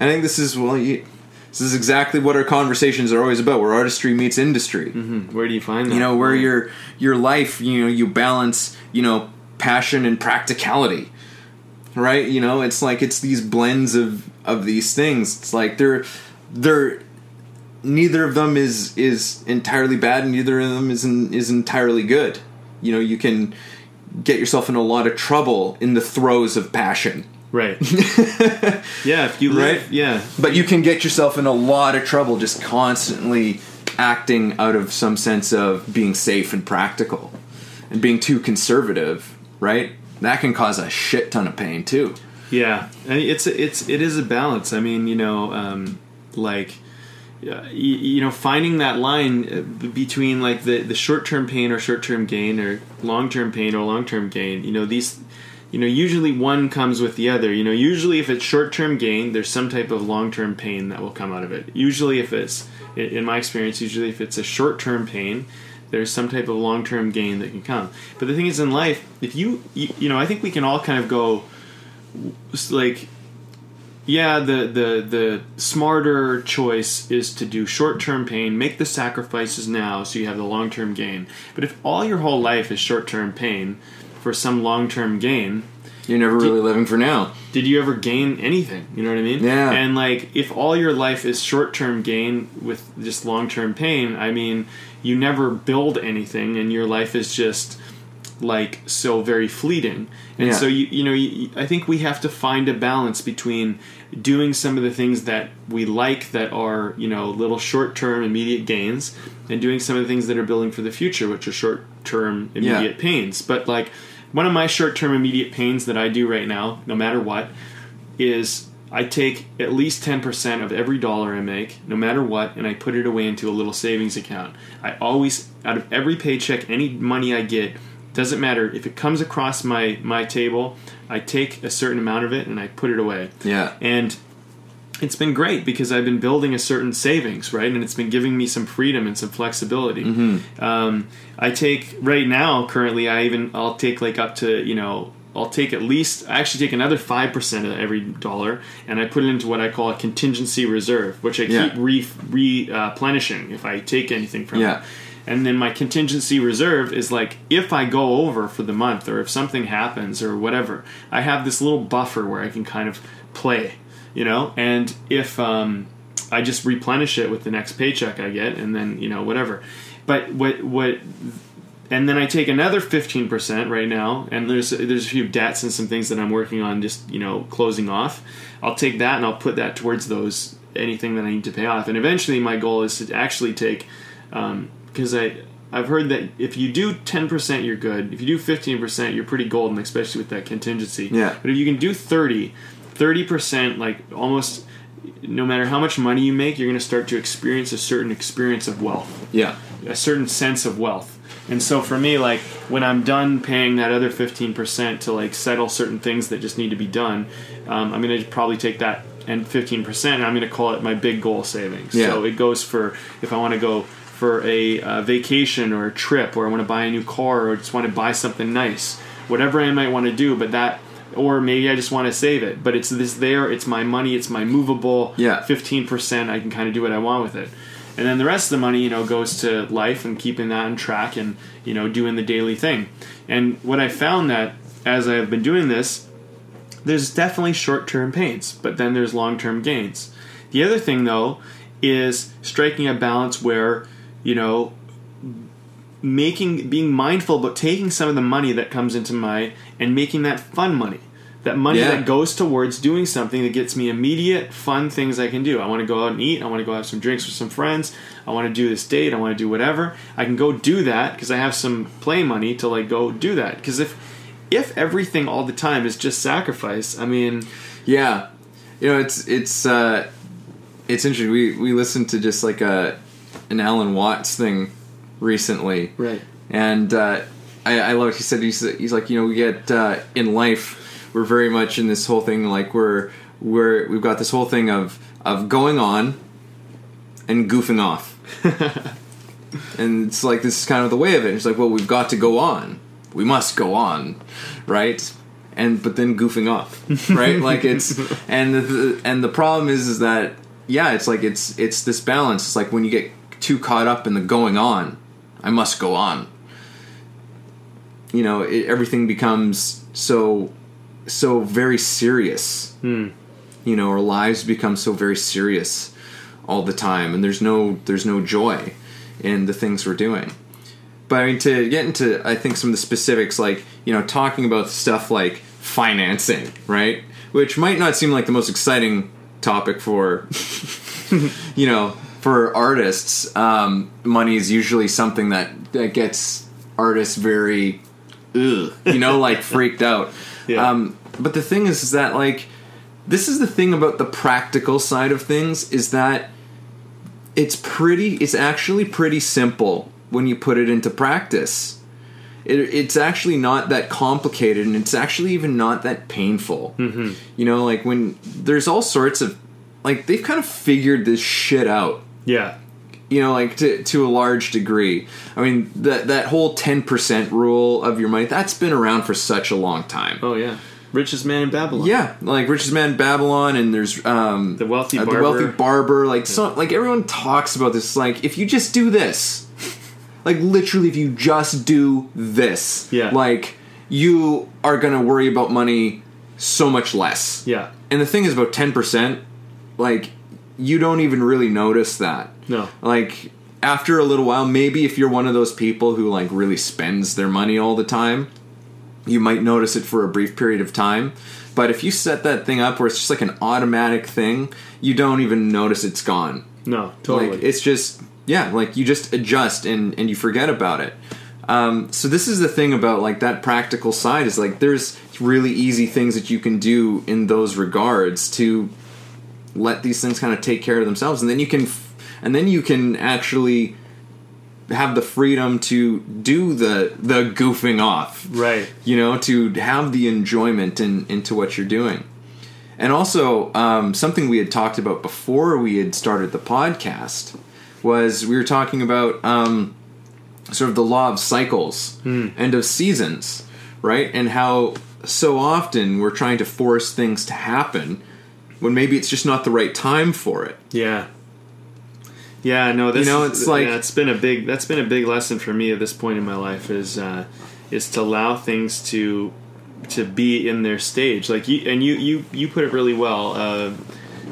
I think this is well, you, this is exactly what our conversations are always about, where artistry meets industry. Hmm, Where do you find that? You know, where your your life, you know, you balance, you know, passion and practicality. Right? You know, it's like it's these blends of of these things. It's like they're they're neither of them is is entirely bad and neither of them is is entirely good. You know, you can get yourself in a lot of trouble in the throes of passion. Right. (laughs) yeah, if you live, Right? yeah. But you can get yourself in a lot of trouble just constantly acting out of some sense of being safe and practical and being too conservative, right? That can cause a shit ton of pain too. Yeah, and it's it's it is a balance. I mean, you know, um, like uh, you know, finding that line uh, between like the the short term pain or short term gain or long term pain or long term gain. You know, these. You know, usually one comes with the other. You know, usually if it's short term gain, there's some type of long term pain that will come out of it. Usually, if it's, in my experience, usually if it's a short term pain, there's some type of long term gain that can come. But the thing is, in life, if you, you, you know, I think we can all kind of go, like, yeah, the the the smarter choice is to do short term pain, make the sacrifices now, so you have the long term gain. But if all your whole life is short term pain for some long term gain, You're never really living for now. did you ever gain anything? You know what I mean? Yeah. And like, if all your life is short term gain with just long term pain, I mean, you never build anything, and your life is just like so very fleeting. And Yeah. so you you know, you, I think we have to find a balance between doing some of the things that we like that are you know little short term immediate gains, and doing some of the things that are building for the future, which are short term immediate pains. But like one of my short term immediate pains that I do right now, no matter what, is I take at least 10% of every dollar I make, no matter what, and I put it away into a little savings account. I always, out of every paycheck, any money I get, doesn't matter if it comes across my, my table, I take a certain amount of it and I put it away. Yeah. And it's been great because I've been building a certain savings, right? And it's been giving me some freedom and some flexibility. Um, I take right now, currently, I even I'll take like up to you know I'll take at least I actually take another five percent of every dollar and I put it into what I call a contingency reserve, which I Yeah. keep re, replenishing if I take anything from Yeah. it. And then my contingency reserve is like if I go over for the month or if something happens or whatever, I have this little buffer where I can kind of play, you know. And if um, I just replenish it with the next paycheck I get, and then you know whatever. But what what and then I take another fifteen percent right now, and there's there's a few debts and some things that I'm working on, just you know closing off. I'll take that and I'll put that towards those anything that I need to pay off, and eventually my goal is to actually take because I I've heard that if you do ten percent, you're good. If you do fifteen percent, you're pretty golden, especially with that contingency. Yeah. But if you can do 30, 30 percent, like almost. No matter how much money you make, you're going to start to experience a certain experience of wealth Yeah. a certain sense of wealth. And so for me, like when I'm done paying that other fifteen percent to like settle certain things that just need to be done, um, I'm going to probably take that and fifteen percent, and I'm going to call it my big goal savings. Yeah. So it goes for if I want to go for a uh, vacation or a trip, or I want to buy a new car, or just want to buy something nice, whatever I might want to do. But that, or maybe I just want to save it. But it's this there. It's my money. It's my movable. Yeah. Fifteen percent. I can kind of do what I want with it and then the rest of the money you know goes to life and keeping that on track and you know doing the daily thing and what i found that as i have been doing this there's definitely short-term pains but then there's long-term gains the other thing though is striking a balance where you know making being mindful about taking some of the money that comes into my and making that fun money that money Yeah. that goes towards doing something that gets me immediate fun things I can do. I want to go out and eat. I want to go have some drinks with some friends. I want to do this date. I want to do whatever. I can go do that because I have some play money to like go do that. Because if if everything all the time is just sacrifice, I mean, Yeah, you know it's it's uh, it's interesting. We we listened to just like a an Alan Watts thing recently, right? and uh, I, I love. It. He said he's he's like you know we get uh, in life we're very much in this whole thing like we're we're we've got this whole thing of of going on and goofing off. (laughs) and it's like this is kind of the way of it. It's like, well, we've got to go on. We must go on, right? And but then goofing off, right? like it's (laughs) and the, and the problem is is that yeah, it's like it's it's this balance. It's like when you get too caught up in the going on, I must go on. You know, it, everything becomes so so very serious. You know, our lives become so very serious all the time, and there's no there's no joy in the things we're doing. But I mean, to get into I think some of the specifics, like you know, talking about stuff like financing, right? Which might not seem like the most exciting topic for (laughs) you know for artists. Um, money is usually something that that gets artists very, ugh, you know, like freaked out. (laughs) Yeah. Um, but the thing is, is that like this is the thing about the practical side of things is that it's pretty it's actually pretty simple when you put it into practice it, it's actually not that complicated and it's actually even not that painful mm-hmm. you know like when there's all sorts of like they've kind of figured this shit out Yeah. You know like to, to a large degree i mean that that whole 10% rule of your money that's been around for such a long time Oh yeah. Richest man in Babylon. yeah, like Richest Man in Babylon, and there's um, The Wealthy uh, Barber. the wealthy barber. Like so, like everyone talks about this. Like if you just do this, (laughs) like literally, if you just do this, Yeah. like you are gonna worry about money so much less. Yeah. And the thing is about ten percent, like you don't even really notice that. No. Like after a little while, maybe if you're one of those people who like really spends their money all the time, you might notice it for a brief period of time. But if you set that thing up where it's just like an automatic thing, you don't even notice it's gone. No. Totally. Like it's just yeah, like you just adjust and and you forget about it. Um, so this is the thing about like that practical side is like there's really easy things that you can do in those regards to let these things kind of take care of themselves, and then you can and then you can actually have the freedom to do the the goofing off right. you know, to have the enjoyment in, into what you're doing. And also, um, something we had talked about before we had started the podcast was we were talking about um, sort of the law of cycles and of seasons, right? And how so often we're trying to force things to happen when maybe it's just not the right time for it. Yeah. Yeah, no, this You know, it's like- yeah, it's been a big that's been a big lesson for me at this point in my life is uh, is to allow things to to be in their stage. Like you and you you you put it really well. Uh,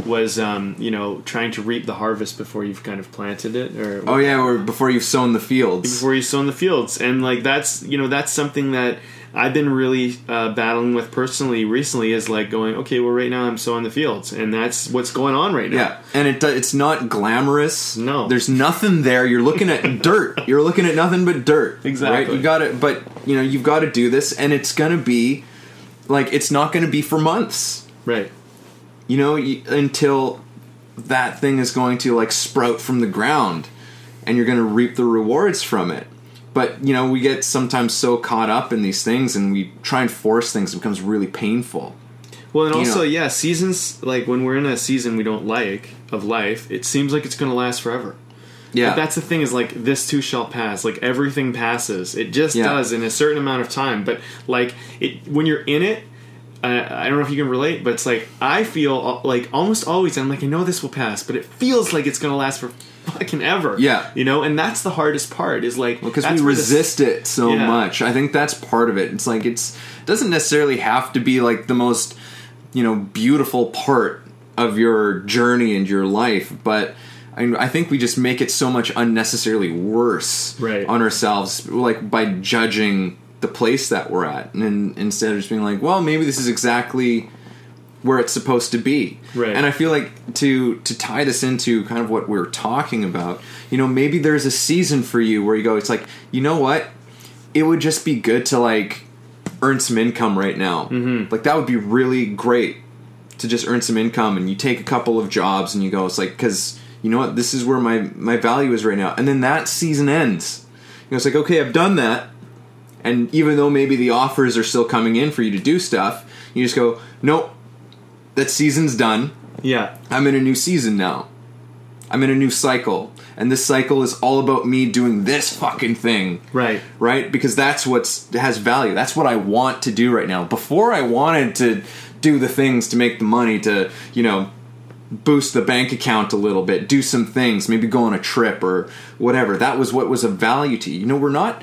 was um, you know trying to reap the harvest before you've kind of planted it or Oh yeah, or before you've sown the fields. before you sow in the fields and like that's you know that's something that i've been really uh, battling with personally recently is like going okay well right now i'm so sowing the fields and that's what's going on right now Yeah, and it it's not glamorous. No. there's nothing there. You're looking at (laughs) dirt. You're looking at nothing but dirt. Exactly. Right? You got to, but you know, you've got to do this, and it's gonna be like it's not gonna be for months. right You know, you, until that thing is going to like sprout from the ground, and you're gonna reap the rewards from it. But you know, we get sometimes so caught up in these things, and we try and force things. It becomes really painful. well and You also know. yeah seasons like when we're in a season we don't like of life it seems like it's going to last forever Yeah, But that's the thing is like this too shall pass. Like everything passes. It just Yeah. does in a certain amount of time. But like it when you're in it, uh, I don't know if you can relate, but it's like I feel like almost always I'm like I know this will pass, but it feels like it's gonna last for fucking ever. Yeah. you know, and that's the hardest part is like because that's we where this- resist it so Yeah. much. I think that's part of it. It's like it's it doesn't necessarily have to be like the most you know beautiful part of your journey and your life, but I, I think we just make it so much unnecessarily worse Right. on ourselves, like by judging the place that we're at, and instead of just being like, well, maybe this is exactly where it's supposed to be. Right. And I feel like to to tie this into kind of what we're talking about, you know, maybe there's a season for you where you go, it's like, you know what? It would just be good to like earn some income right now. Mm-hmm. Like that would be really great to just earn some income and you take a couple of jobs and you go, it's like because you know what, this is where my my value is right now. And then that season ends. You know, it's like okay, I've done that. And even though maybe the offers are still coming in for you to do stuff, you just go, nope, that season's done. Yeah, I'm in a new season now. I'm in a new cycle, and this cycle is all about me doing this fucking thing. Right. Right? Because that's what has value. That's what I want to do right now. Before I wanted to do the things to make the money to, you know, boost the bank account a little bit, do some things, maybe go on a trip or whatever. That was what was of value to you. You know, we're not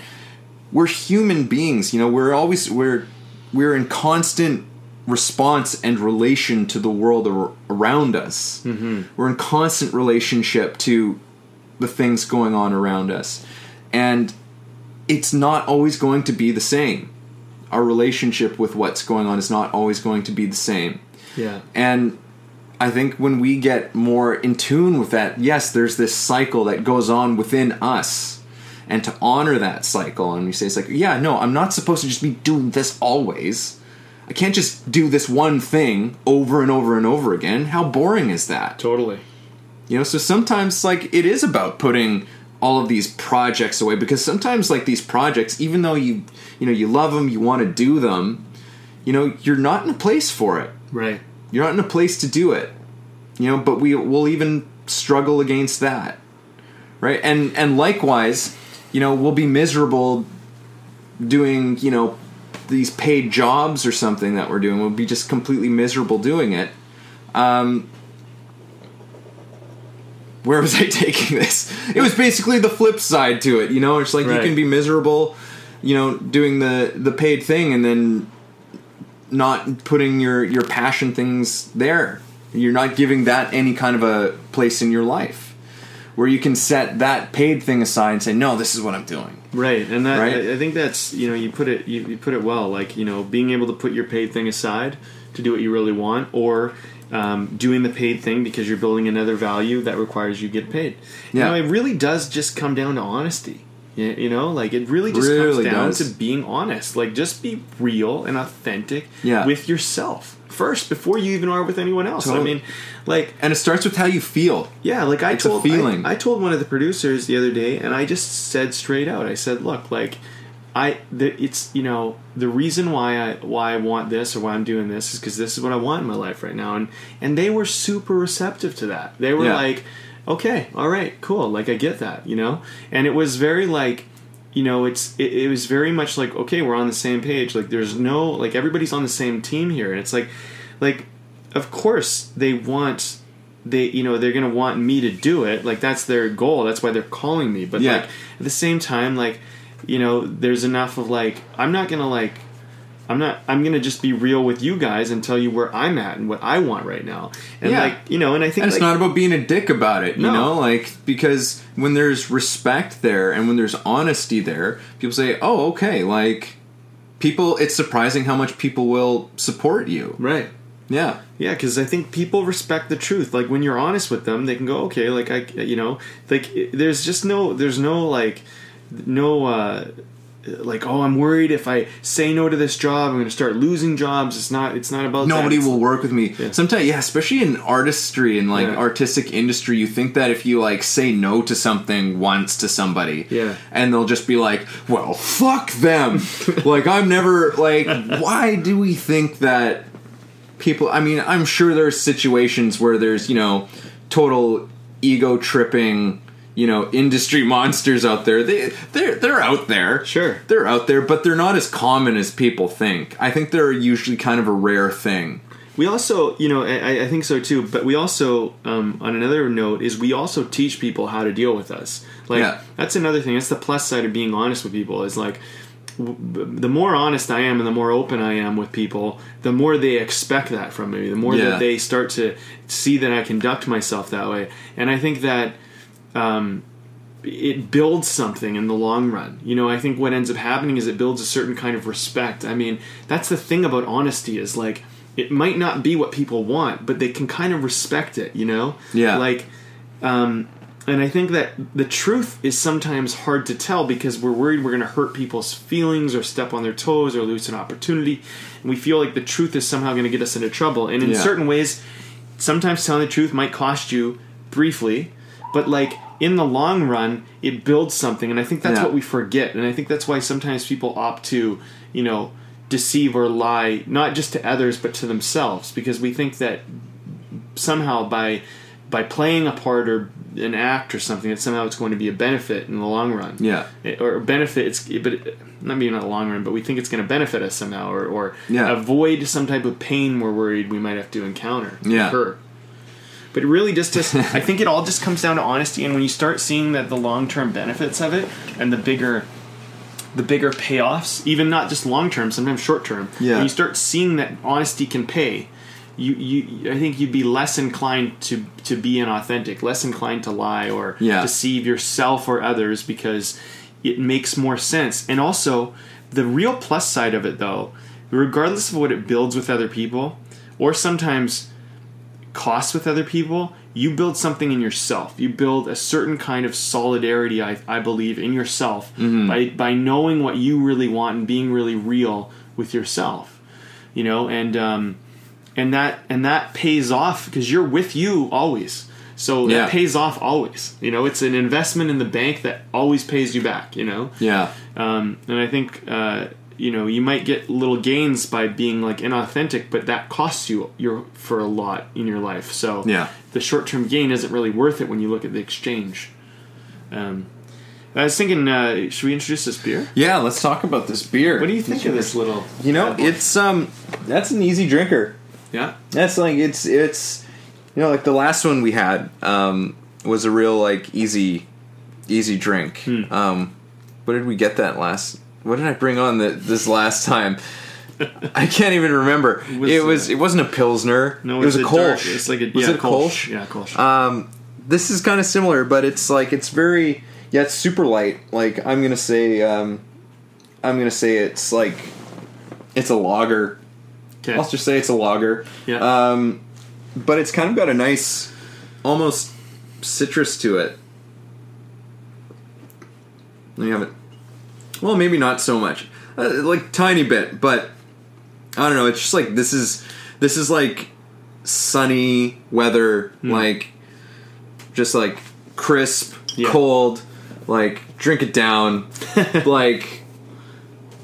we're human beings, you know, we're always we're we're in constant response and relation to the world ar- around us. Mm-hmm. We're in constant relationship to the things going on around us. And it's not always going to be the same. Our relationship with what's going on is not always going to be the same. Yeah. And I think when we get more in tune with that, yes, there's this cycle that goes on within us. And to honor that cycle, and we say, it's like, yeah, no, I'm not supposed to just be doing this always. I can't just do this one thing over and over and over again. How boring is that? Totally. You know, so sometimes like it is about putting all of these projects away because sometimes like these projects, even though you you know you love them, you want to do them, you know, you're not in a place for it. Right. You're not in a place to do it. You know, but we will even struggle against that. Right? And and likewise, you know, we'll be miserable doing, you know, these paid jobs or something that we're doing. We'll be just completely miserable doing it. Um where was I (laughs) taking this? It was basically the flip side to it, you know. It's like Right. you can be miserable, you know, doing the the paid thing, and then not putting your your passion things there. You're not giving that any kind of a place in your life, where you can set that paid thing aside and say, "No, this is what I'm doing." Right, and that Right? I, think that's you know you put it you, you put it well. Like you know being able to put your paid thing aside to do what you really want, or um, doing the paid thing because you're building another value that requires you get paid. Yeah. You know, it really does just come down to honesty. You, you know, like it really just Really comes down does. to being honest. Like just be real and authentic Yeah. with yourself first before you even are with anyone else. Totally. I mean, like And it starts with how you feel. yeah, like I It's told feeling. I, I told one of the producers the other day, and I just said straight out. I said, "Look, like, I the, it's you know the reason why I why I want this or why I'm doing this is because this is what I want in my life right now." And and they were super receptive to that. They were Yeah. like, "Okay, all right, cool. Like I get that, you know." And it was very like. You know, it's it, it was very much like okay, we're on the same page. Like, there's no like everybody's on the same team here, and it's like, like, of course they want they you know they're gonna want me to do it like that's their goal that's why they're calling me but Yeah. like at the same time like you know there's enough of like i'm not gonna like i'm not i'm gonna just be real with you guys and tell you where i'm at and what i want right now and Yeah. like you know and i think And it's like, not about being a dick about it, you No. know? Like, because when there's respect there and when there's honesty there, people say, oh, okay, like, people, it's surprising how much people will support you. right Yeah. Yeah, because I think people respect the truth. Like when you're honest with them, they can go, okay, like I, you know, like there's just no, there's no like, no, uh, like oh, I'm worried if I say no to this job, I'm going to start losing jobs. It's not, it's not about Nobody will work with me. Sometimes, yeah, especially in artistry and like Yeah. artistic industry, you think that if you like say no to something once to somebody, Yeah. and they'll just be like, "Well, fuck them." (laughs) like I'm never like, why do we think that people? I mean, I'm sure there's situations where there's you know total ego tripping. You know, industry (laughs) monsters out there. They they're they're out there. Sure. they're out there, but they're not as common as people think. I think they're usually kind of a rare thing. We also, you know, I, I think so too. But we also, um, on another note, is we also teach people how to deal with us. Like Yeah. that's another thing. That's the plus side of being honest with people. Is like the more honest I am and the more open I am with people, the more they expect that from me. The more Yeah. that they start to see that I conduct myself that way. And I think that um, it builds something in the long run. You know, I think what ends up happening is it builds a certain kind of respect. I mean, that's the thing about honesty is like it might not be what people want, but they can kind of respect it. You know, Yeah. Like, um, and I think that the truth is sometimes hard to tell because we're worried we're going to hurt people's feelings or step on their toes or lose an opportunity, and we feel like the truth is somehow going to get us into trouble. And in Yeah. certain ways, sometimes telling the truth might cost you briefly, but like in the long run, it builds something, and I think that's Yeah. what we forget, and I think that's why sometimes people opt to, you know, deceive or lie, not just to others but to themselves, because we think that somehow by by playing a part or an act or something that somehow it's going to be a benefit in the long run. Yeah. It- or benefit it's but it, not maybe not the long run, but we think it's going to benefit us somehow or or Yeah. avoid some type of pain we're worried we might have to encounter. Yeah. Incur. But really just, just (laughs) I think it all just comes down to honesty and when you start seeing that the long term benefits of it and the bigger the bigger payoffs, even not just long term, sometimes short term. Yeah. When you start seeing that honesty can pay, you, you I think you'd be less inclined to to be inauthentic, less inclined to lie or Yeah. deceive yourself or others because it makes more sense. And also the real plus side of it though, regardless of what it builds with other people, or sometimes costs with other people, you build something in yourself. You build a certain kind of solidarity, I, I believe, in yourself by by knowing what you really want and being really real with yourself. You know, and um, and that and that pays off because you're with you always. So Yeah. that pays off always. You know, it's an investment in the bank that always pays you back. You know, Yeah. um, and I think uh, you know you might get little gains by being like inauthentic, but that costs you your for a lot in your life. So Yeah. the short term gain isn't really worth it when you look at the exchange. Um, I was thinking, uh, should we introduce this beer? Yeah, let's talk about this beer. What do you think of this little? You know, it's um that's an easy drinker. yeah, That's like it's it's you know like the last one we had um was a real like easy easy drink. Hmm. Um what did we get that last what did I bring on the, this last time? (laughs) I can't even remember. It was, was, uh, it wasn't a pilsner. no, it was a Kolsch. It's like a was yeah, it a Kolsch? Yeah, Kolsch. Um, this is kind of similar, but it's like it's very yeah, it's super light. Like I'm gonna say, um, I'm gonna say it's like it's a lager. okay. I'll just say it's a lager. Yeah. Um, but it's kind of got a nice, almost citrus to it. Let me have it. Well, maybe not so much, uh, like tiny bit, but I don't know. It's just like this is this is like sunny weather, Hmm. like just like crisp, Yeah. cold, like drink it down, (laughs) like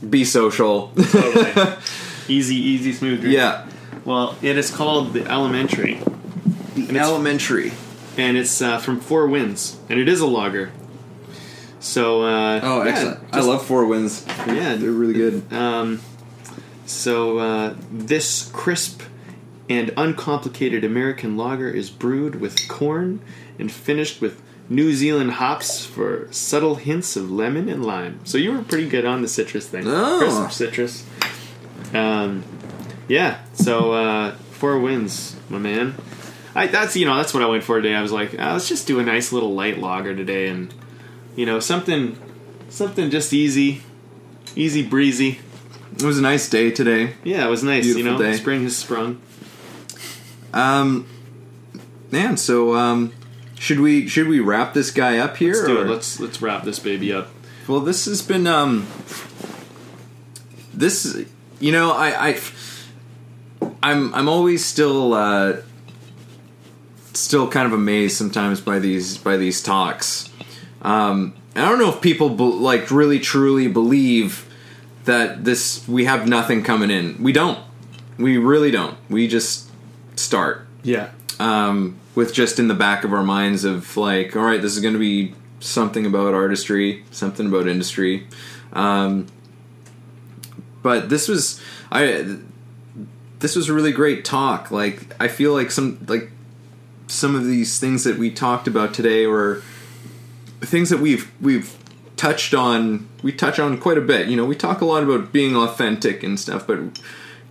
be social. Okay. (laughs) easy, easy, smooth drink. yeah, Well, it is called the Elementary, the elementary. and it's uh, from Four Winds, and it is a lager. So, uh, Oh, yeah, excellent! I love Four Winds. Yeah, they're really good. Um, so uh, this crisp and uncomplicated American lager is brewed with corn and finished with New Zealand hops for subtle hints of lemon and lime. So you were pretty good on the citrus thing. Oh. Crisp citrus. Um, yeah. So uh, Four Winds, my man. I, that's you know that's what I went for today. I was like, ah, let's just do a nice little light lager today, and you know something, something just easy, easy breezy. It was a nice day today. Yeah, it was nice. you know, day. spring has sprung. Um, man, so um, should we should we wrap this guy up here? Let's do it. Let's let's wrap this baby up. Well, this has been um, this you know I I I'm I'm always still uh, still kind of amazed sometimes by these by these talks. Um, I don't know if people be, like really truly believe that this we have nothing coming in. We don't. We really don't. We just start Yeah. um, with just in the back of our minds of like, all right, this is going to be something about artistry, something about industry. Um, but this was I this was a really great talk. Like I feel like some like some of these things that we talked about today were things that we've we've touched on we touch on quite a bit. You know we talk a lot about being authentic and stuff but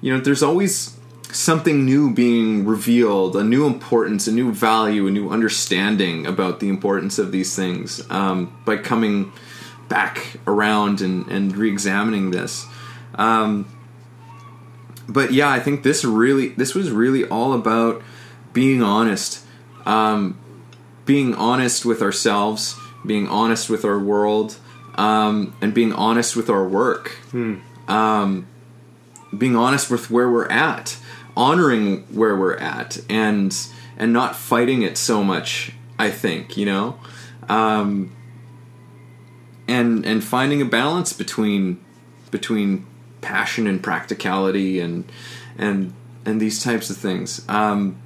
you know there's always something new being revealed a new importance a new value a new understanding about the importance of these things um, by coming back around and, and re-examining this. Um, but yeah i think this really this was really all about being honest um, being honest with ourselves, being honest with our world, um, and being honest with our work. Um, being honest with where we're at, honoring where we're at, and and not fighting it so much. I think you know, um, and and finding a balance between between passion and practicality and and and these types of things. Um,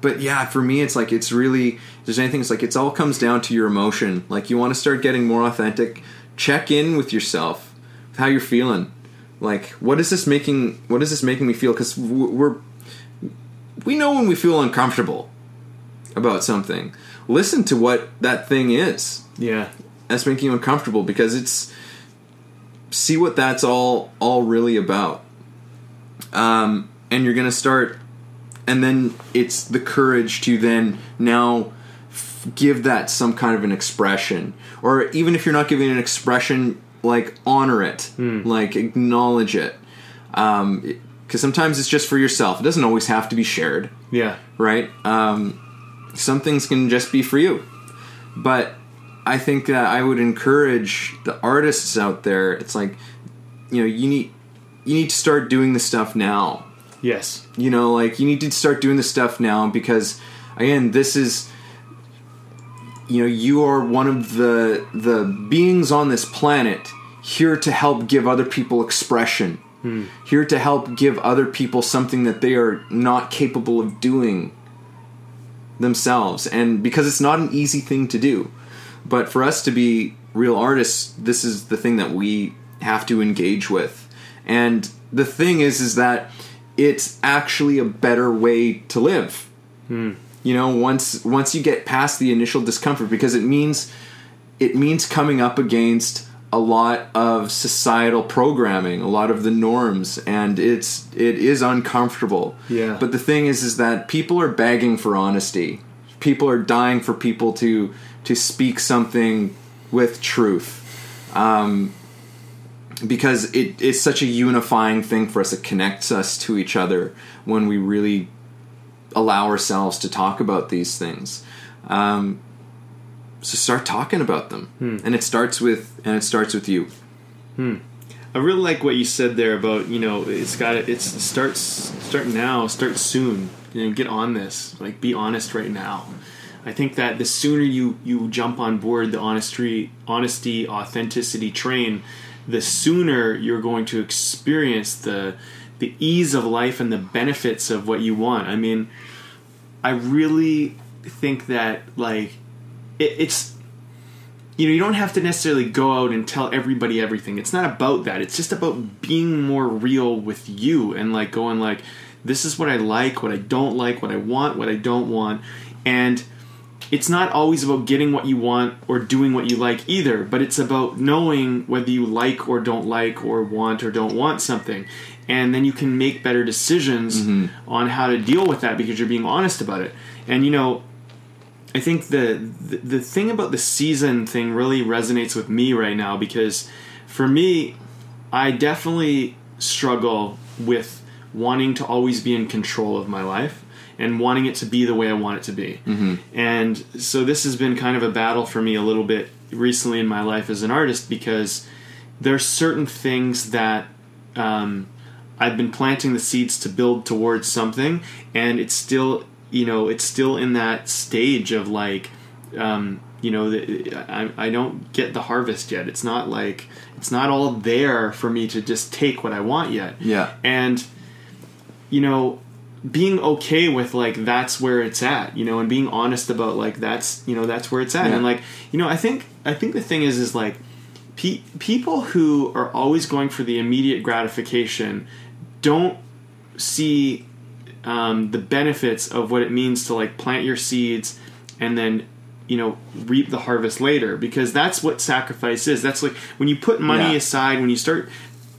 but yeah, for me, it's like it's really. There's anything, it's like it's all comes down to your emotion. Like you want to start getting more authentic. Check in with yourself, how you're feeling. Like, what is this making? What is this making me feel? Because we're we know when we feel uncomfortable about something. Listen to what that thing is Yeah. that's making you uncomfortable because it's see what that's all all really about um, and you're gonna start and then it's the courage to then now give that some kind of an expression or even if you're not giving an expression like honor it like acknowledge it because sometimes it's just for yourself it doesn't always have to be shared Yeah. right? Um, some things can just be for you. But I think that I would encourage the artists out there. It's like, you know, you need you need to start doing the stuff now. Yes. You know, like you need to start doing the stuff now because again, this is you know, you are one of the the beings on this planet here to help give other people expression. Hmm. Here to help give other people something that they are not capable of doing themselves. And because it's not an easy thing to do. But for us to be real artists this is the thing that we have to engage with. And the thing is is that it's actually a better way to live hmm. You know once once you get past the initial discomfort because it means it means coming up against a lot of societal programming a lot of the norms and it's it is uncomfortable. Yeah. but the thing is is that people are begging for honesty. People are dying for people to to speak something with truth. Um, because it is such a unifying thing for us. It connects us to each other when we really allow ourselves to talk about these things. Um, so start talking about them. And it starts with and it starts with you. I really like what you said there about you know it's got to it's starts start now start soon. You know get on this. Like be honest right now. I think that the sooner you you jump on board the honesty honesty authenticity train the sooner you're going to experience the the ease of life and the benefits of what you want. I mean I really think that like it, it's you know you don't have to necessarily go out and tell everybody everything. It's not about that. It's just about being more real with you and like going like this is what i like what i don't like what i want what i don't want. And it's not always about getting what you want or doing what you like either but it's about knowing whether you like or don't like or want or don't want something and then you can make better decisions on how to deal with that because you're being honest about it. And you know I think the, the the thing about the season thing really resonates with me right now because for me, I definitely struggle with wanting to always be in control of my life and wanting it to be the way I want it to be. And so this has been kind of a battle for me a little bit recently in my life as an artist because there's certain things that um, I've been planting the seeds to build towards something, and it's still, you know, it's still in that stage of like, um, you know, the, I, I don't get the harvest yet. It's not like it's not all there for me to just take what I want yet. Yeah. and you know, being okay with like that's where it's at, you know, and being honest about like that's you know that's where it's at, Yeah. and like you know, I think I think the thing is is like pe- people who are always going for the immediate gratification don't see um, the benefits of what it means to like plant your seeds and then you know reap the harvest later because that's what sacrifice is that's like when you put money Yeah. aside when you start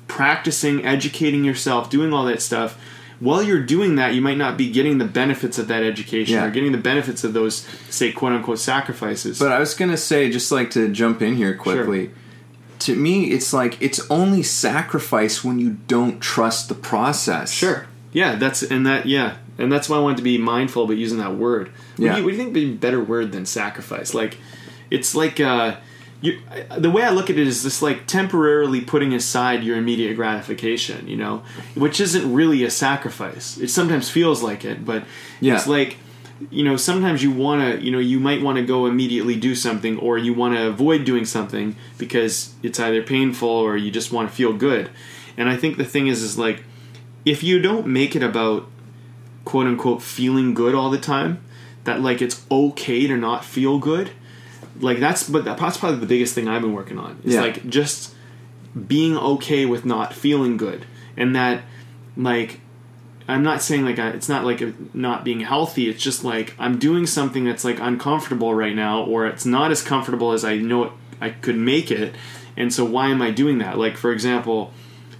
practicing educating yourself doing all that stuff while you're doing that you might not be getting the benefits of that education Yeah. or getting the benefits of those say quote unquote sacrifices But I was gonna say, just like to jump in here quickly. To me, it's like it's only sacrifice when you don't trust the process. Sure. Yeah, that's and that yeah, and that's why I wanted to be mindful about using that word. What, Yeah. do, you, what do you think would be a better word than sacrifice? Like, it's like uh, you. The way I look at it is just like temporarily putting aside your immediate gratification. You know, which isn't really a sacrifice. It sometimes feels like it, but Yeah. it's like. You know, sometimes you want to, you know, you might want to go immediately do something, or you want to avoid doing something because it's either painful or you just want to feel good. And I think the thing is, is like, if you don't make it about quote unquote feeling good all the time. That like it's okay to not feel good. Like that's but that's probably the biggest thing I've been working on. Is Yeah. like just being okay with not feeling good, and that like I'm not saying like I, it's not like a, not being healthy. It's just like I'm doing something that's like uncomfortable right now, or it's not as comfortable as I know it, I could make it. And so why am I doing that? Like for example,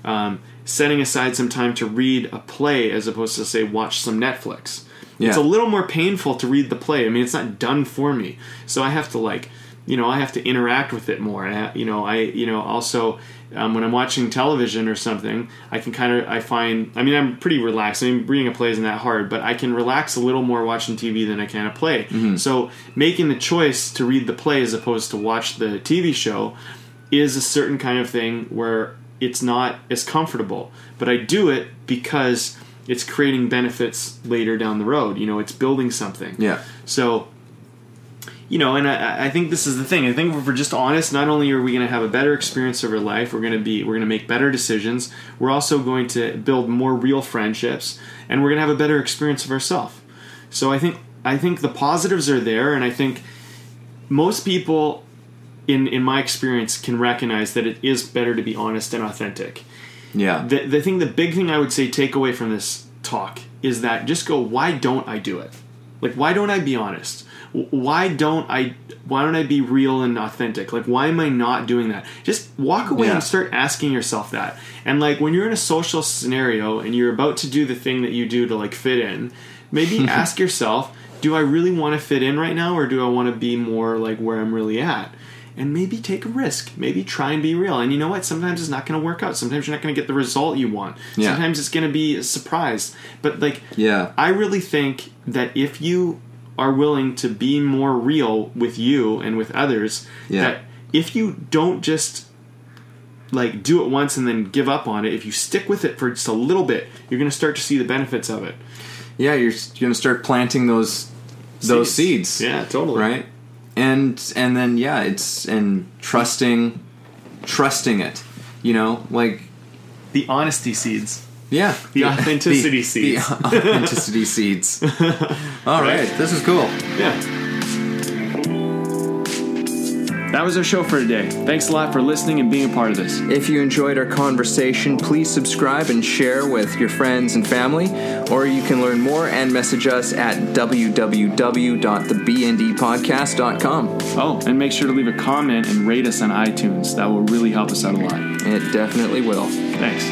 um, setting aside some time to read a play as opposed to say watch some Netflix. It's a little more painful to read the play. I mean, it's not done for me, so I have to like, you know, I have to interact with it more. I, you know, I, you know, also um, when I'm watching television or something, I can kind of, I find, I mean, I'm pretty relaxed. I mean, reading a play isn't that hard, but I can relax a little more watching TV than I can a play. So making the choice to read the play as opposed to watch the TV show is a certain kind of thing where it's not as comfortable. But I do it because it's creating benefits later down the road. You know, it's building something. Yeah. So, you know, and I, I think this is the thing. I think if we're just honest, not only are we going to have a better experience of our life, we're going to be, we're going to make better decisions. We're also going to build more real friendships, and we're going to have a better experience of ourselves. So I think, I think the positives are there, and I think most people, in in my experience, can recognize that it is better to be honest and authentic Yeah. the, the thing the big thing i would say take away from this talk is that just go why don't i do it like why don't i be honest why don't i why don't i be real and authentic like why am i not doing that just walk away Yeah. and start asking yourself that and like when you're in a social scenario and you're about to do the thing that you do to like fit in maybe (laughs) ask yourself do i really want to fit in right now or do i want to be more like where i'm really at and maybe take a risk. Maybe try and be real. And you know what? Sometimes it's not going to work out. Sometimes you're not going to get the result you want. Yeah. Sometimes it's going to be a surprise. But like, Yeah. I really think that if you are willing to be more real with you and with others, Yeah. that if you don't just like do it once and then give up on it, if you stick with it for just a little bit, you're going to start to see the benefits of it. Yeah, you're, you're going to start planting those those seeds. Yeah, totally. right and and then yeah it's and trusting trusting it you know like The honesty seeds. Yeah The authenticity the, seeds. the authenticity seeds (laughs) all right this is cool Yeah. That was our show for today. Thanks a lot for listening and being a part of this. if you enjoyed our conversation please subscribe and share with your friends and family or you can learn more and message us at www.thebndpodcast.com Oh, and make sure to leave a comment and rate us on iTunes. That will really help us out a lot. it definitely will Thanks.